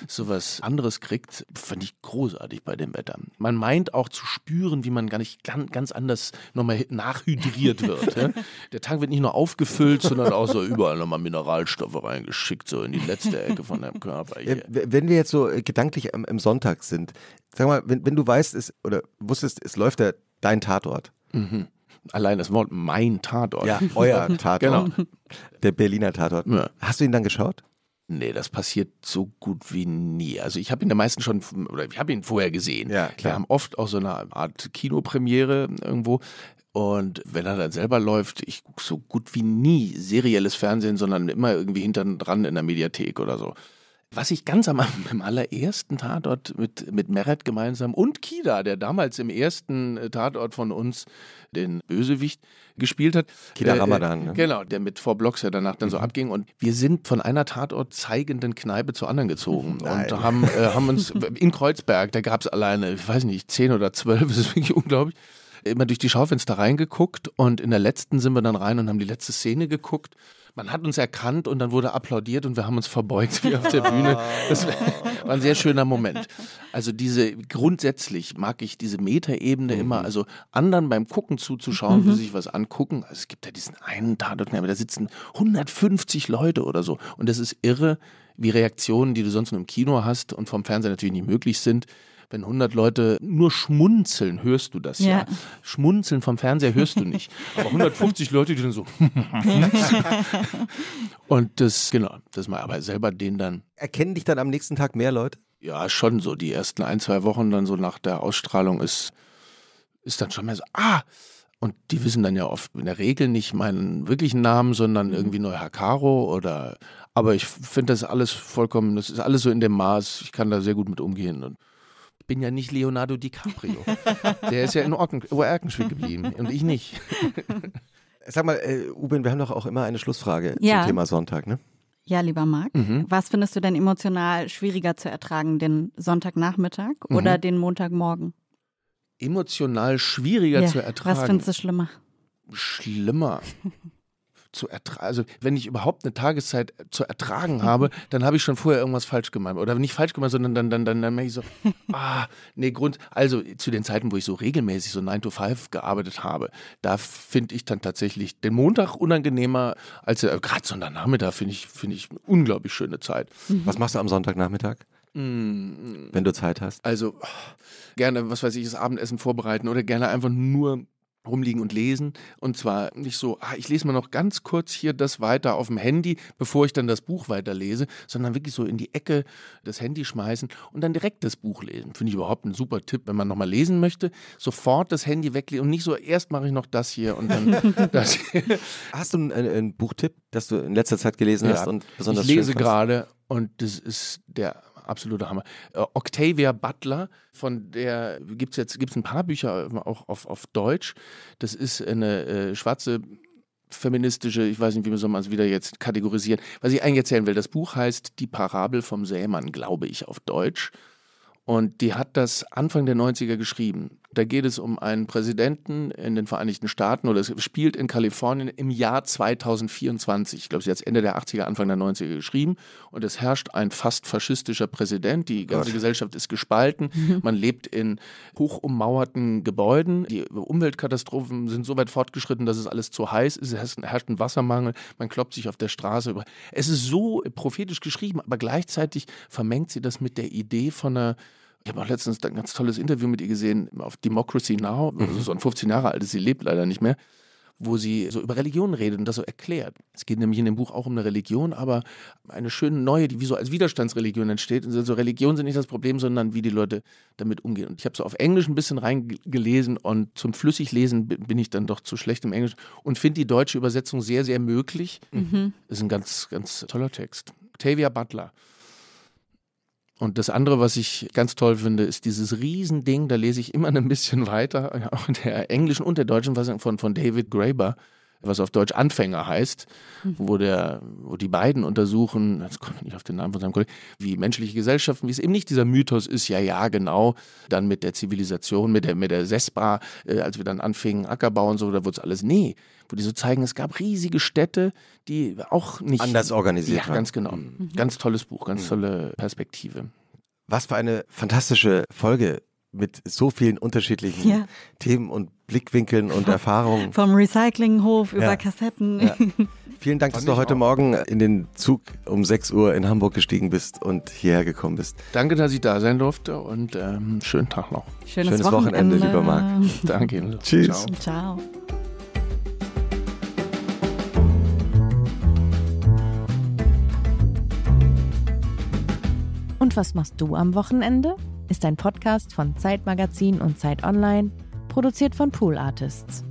sowas anderes kriegt, fand ich großartig bei dem Wetter. Man meint auch zu spüren, wie man gar nicht ganz, ganz anders nochmal nachhydriert wird. ja? Der Tank wird nicht nur aufgefüllt, sondern auch so überall nochmal Mineralstoffe reingeschickt, so in die letzte Ecke von deinem Körper. Ja, Hier. wenn wir jetzt so äh, gedanklich am, im Sonntag sind, sag mal, wenn, wenn du weißt, es, oder wusstest, es läuft der, dein Tatort. Allein das Wort mein Tatort. euer Tatort. Genau. Der Berliner Tatort. Ja. Hast du ihn dann geschaut? Nee, das passiert so gut wie nie. Also ich habe ihn der meisten schon, oder ich habe ihn vorher gesehen. Ja, klar. Wir haben oft auch so eine Art Kinopremiere irgendwo. Und wenn er dann selber läuft, ich gucke so gut wie nie serielles Fernsehen, sondern immer irgendwie hinten dran in der Mediathek oder so. Was ich ganz am, am allerersten Tatort mit, mit Meret gemeinsam und Kida, der damals im ersten äh, Tatort von uns den Bösewicht gespielt hat. Kida äh, Ramadan. Ne? Genau, der mit Four Blocks ja danach dann mhm. so abging. Und wir sind von einer Tatort zeigenden Kneipe zur anderen gezogen Nein. und haben, äh, haben uns in Kreuzberg, da gab es alleine, ich weiß nicht, zehn oder zwölf, das ist wirklich unglaublich immer durch die Schaufenster reingeguckt und in der letzten sind wir dann rein und haben die letzte Szene geguckt man hat uns erkannt und dann wurde applaudiert und wir haben uns verbeugt wie auf der Bühne. Das war ein sehr schöner Moment. Also diese grundsätzlich mag ich diese Metaebene mhm. immer, also anderen beim Gucken zuzuschauen, mhm. wie sie sich was angucken. Also es gibt ja diesen einen Tatort, da sitzen 150 Leute oder so und das ist irre, wie Reaktionen, die du sonst nur im Kino hast und vom Fernseher natürlich nicht möglich sind, wenn 100 Leute nur schmunzeln, hörst du das ja. ja. Schmunzeln vom Fernseher hörst du nicht. Aber 150 Leute, die dann so. und das, genau, das mal aber selber den dann. Erkennen dich dann am nächsten Tag mehr Leute? Ja, schon so. Die ersten ein, zwei Wochen dann so nach der Ausstrahlung ist, ist dann schon mehr so, ah, und die wissen dann ja oft in der Regel nicht meinen wirklichen Namen, sondern mhm. irgendwie nur Herr Caro oder. Aber ich finde das alles vollkommen, das ist alles so in dem Maß, ich kann da sehr gut mit umgehen. Und bin ja nicht Leonardo DiCaprio. Der ist ja in Oerkenschwick geblieben und ich nicht. Sag mal, äh, Ubin, wir haben doch auch immer eine Schlussfrage ja. zum Thema Sonntag, ne? Ja, lieber Marc, mhm. was findest du denn emotional schwieriger zu ertragen, den Sonntagnachmittag mhm. oder den Montagmorgen? Emotional schwieriger ja. zu ertragen. Was findest du schlimmer? Schlimmer zu ertragen, also wenn ich überhaupt eine Tageszeit zu ertragen habe, dann habe ich schon vorher irgendwas falsch gemacht. Oder nicht falsch gemacht, sondern dann, dann, dann, dann merke ich so, ah, nee, Grund, also zu den Zeiten, wo ich so regelmäßig so 9 to 5 gearbeitet habe, da finde ich dann tatsächlich den Montag unangenehmer als äh, gerade Sonntagnachmittag finde ich, finde ich eine unglaublich schöne Zeit. Mhm. Was machst du am Sonntagnachmittag? Mm. Wenn du Zeit hast. Also gerne, was weiß ich, das Abendessen vorbereiten oder gerne einfach nur rumliegen und lesen. Und zwar nicht so, ah, ich lese mal noch ganz kurz hier das weiter auf dem Handy, bevor ich dann das Buch weiterlese, sondern wirklich so in die Ecke das Handy schmeißen und dann direkt das Buch lesen. Finde ich überhaupt ein super Tipp, wenn man nochmal lesen möchte. Sofort das Handy weglegen und nicht so, erst mache ich noch das hier und dann das hier. Hast du einen, einen Buchtipp, das du in letzter Zeit gelesen ja, hast und besonders Ich lese gerade und das ist der absoluter Hammer. Äh, Octavia Butler, von der gibt es jetzt gibt's ein paar Bücher auch auf, auf Deutsch. Das ist eine äh, schwarze feministische, ich weiß nicht, wie man es wieder jetzt kategorisieren. Was ich eigentlich erzählen will, das Buch heißt Die Parabel vom Sämann, glaube ich, auf Deutsch. Und die hat das Anfang der 90er geschrieben. Da geht es um einen Präsidenten in den Vereinigten Staaten oder es spielt in Kalifornien im Jahr 2024. Ich glaube, sie hat es Ende der 80er, Anfang der 90er geschrieben. Und es herrscht ein fast faschistischer Präsident. Die ganze Gott. Gesellschaft ist gespalten. Mhm. Man lebt in hochummauerten Gebäuden. Die Umweltkatastrophen sind so weit fortgeschritten, dass es alles zu heiß ist. Es herrscht ein Wassermangel. Man kloppt sich auf der Straße über. Es ist so prophetisch geschrieben, aber gleichzeitig vermengt sie das mit der Idee von einer ich habe auch letztens ein ganz tolles Interview mit ihr gesehen auf Democracy Now, also so ein 15 Jahre alt, sie lebt leider nicht mehr, wo sie so über Religion redet und das so erklärt. Es geht nämlich in dem Buch auch um eine Religion, aber eine schöne neue, die wie so als Widerstandsreligion entsteht. Und so Religion sind nicht das Problem, sondern wie die Leute damit umgehen. Und ich habe so auf Englisch ein bisschen reingelesen und zum Flüssiglesen bin ich dann doch zu schlecht im Englisch und finde die deutsche Übersetzung sehr, sehr möglich. Mhm. Ist ein ganz, ganz toller Text. Octavia Butler. Und das andere, was ich ganz toll finde, ist dieses Riesending, da lese ich immer ein bisschen weiter, auch in der englischen und der deutschen Fassung von, von David Graeber, was auf Deutsch Anfänger heißt, mhm. wo, der, wo die beiden untersuchen, jetzt komme ich nicht auf den Namen von seinem Kollegen, wie menschliche Gesellschaften, wie es eben nicht dieser Mythos ist, ja, ja, genau, dann mit der Zivilisation, mit der, mit der Sespa, äh, als wir dann anfingen, Ackerbau und so, da wurde es alles, nee, wo die so zeigen, es gab riesige Städte, die auch nicht. Anders organisiert Ja, waren. ganz genau. Mhm. Ganz tolles Buch, ganz mhm. tolle Perspektive. Was für eine fantastische Folge mit so vielen unterschiedlichen ja. Themen und Blickwinkeln und Erfahrungen. Vom Recyclinghof über ja. Kassetten. Ja. Vielen Dank, dass du heute auch. Morgen in den Zug um 6 Uhr in Hamburg gestiegen bist und hierher gekommen bist. Danke, dass ich da sein durfte und ähm, schönen Tag noch. Schönes, Schönes Wochenende. Wochenende, lieber Marc. Danke. Tschüss. Ciao. Ciao. Und was machst du am Wochenende? Ist ein Podcast von Zeitmagazin und Zeit Online, produziert von Pool Artists.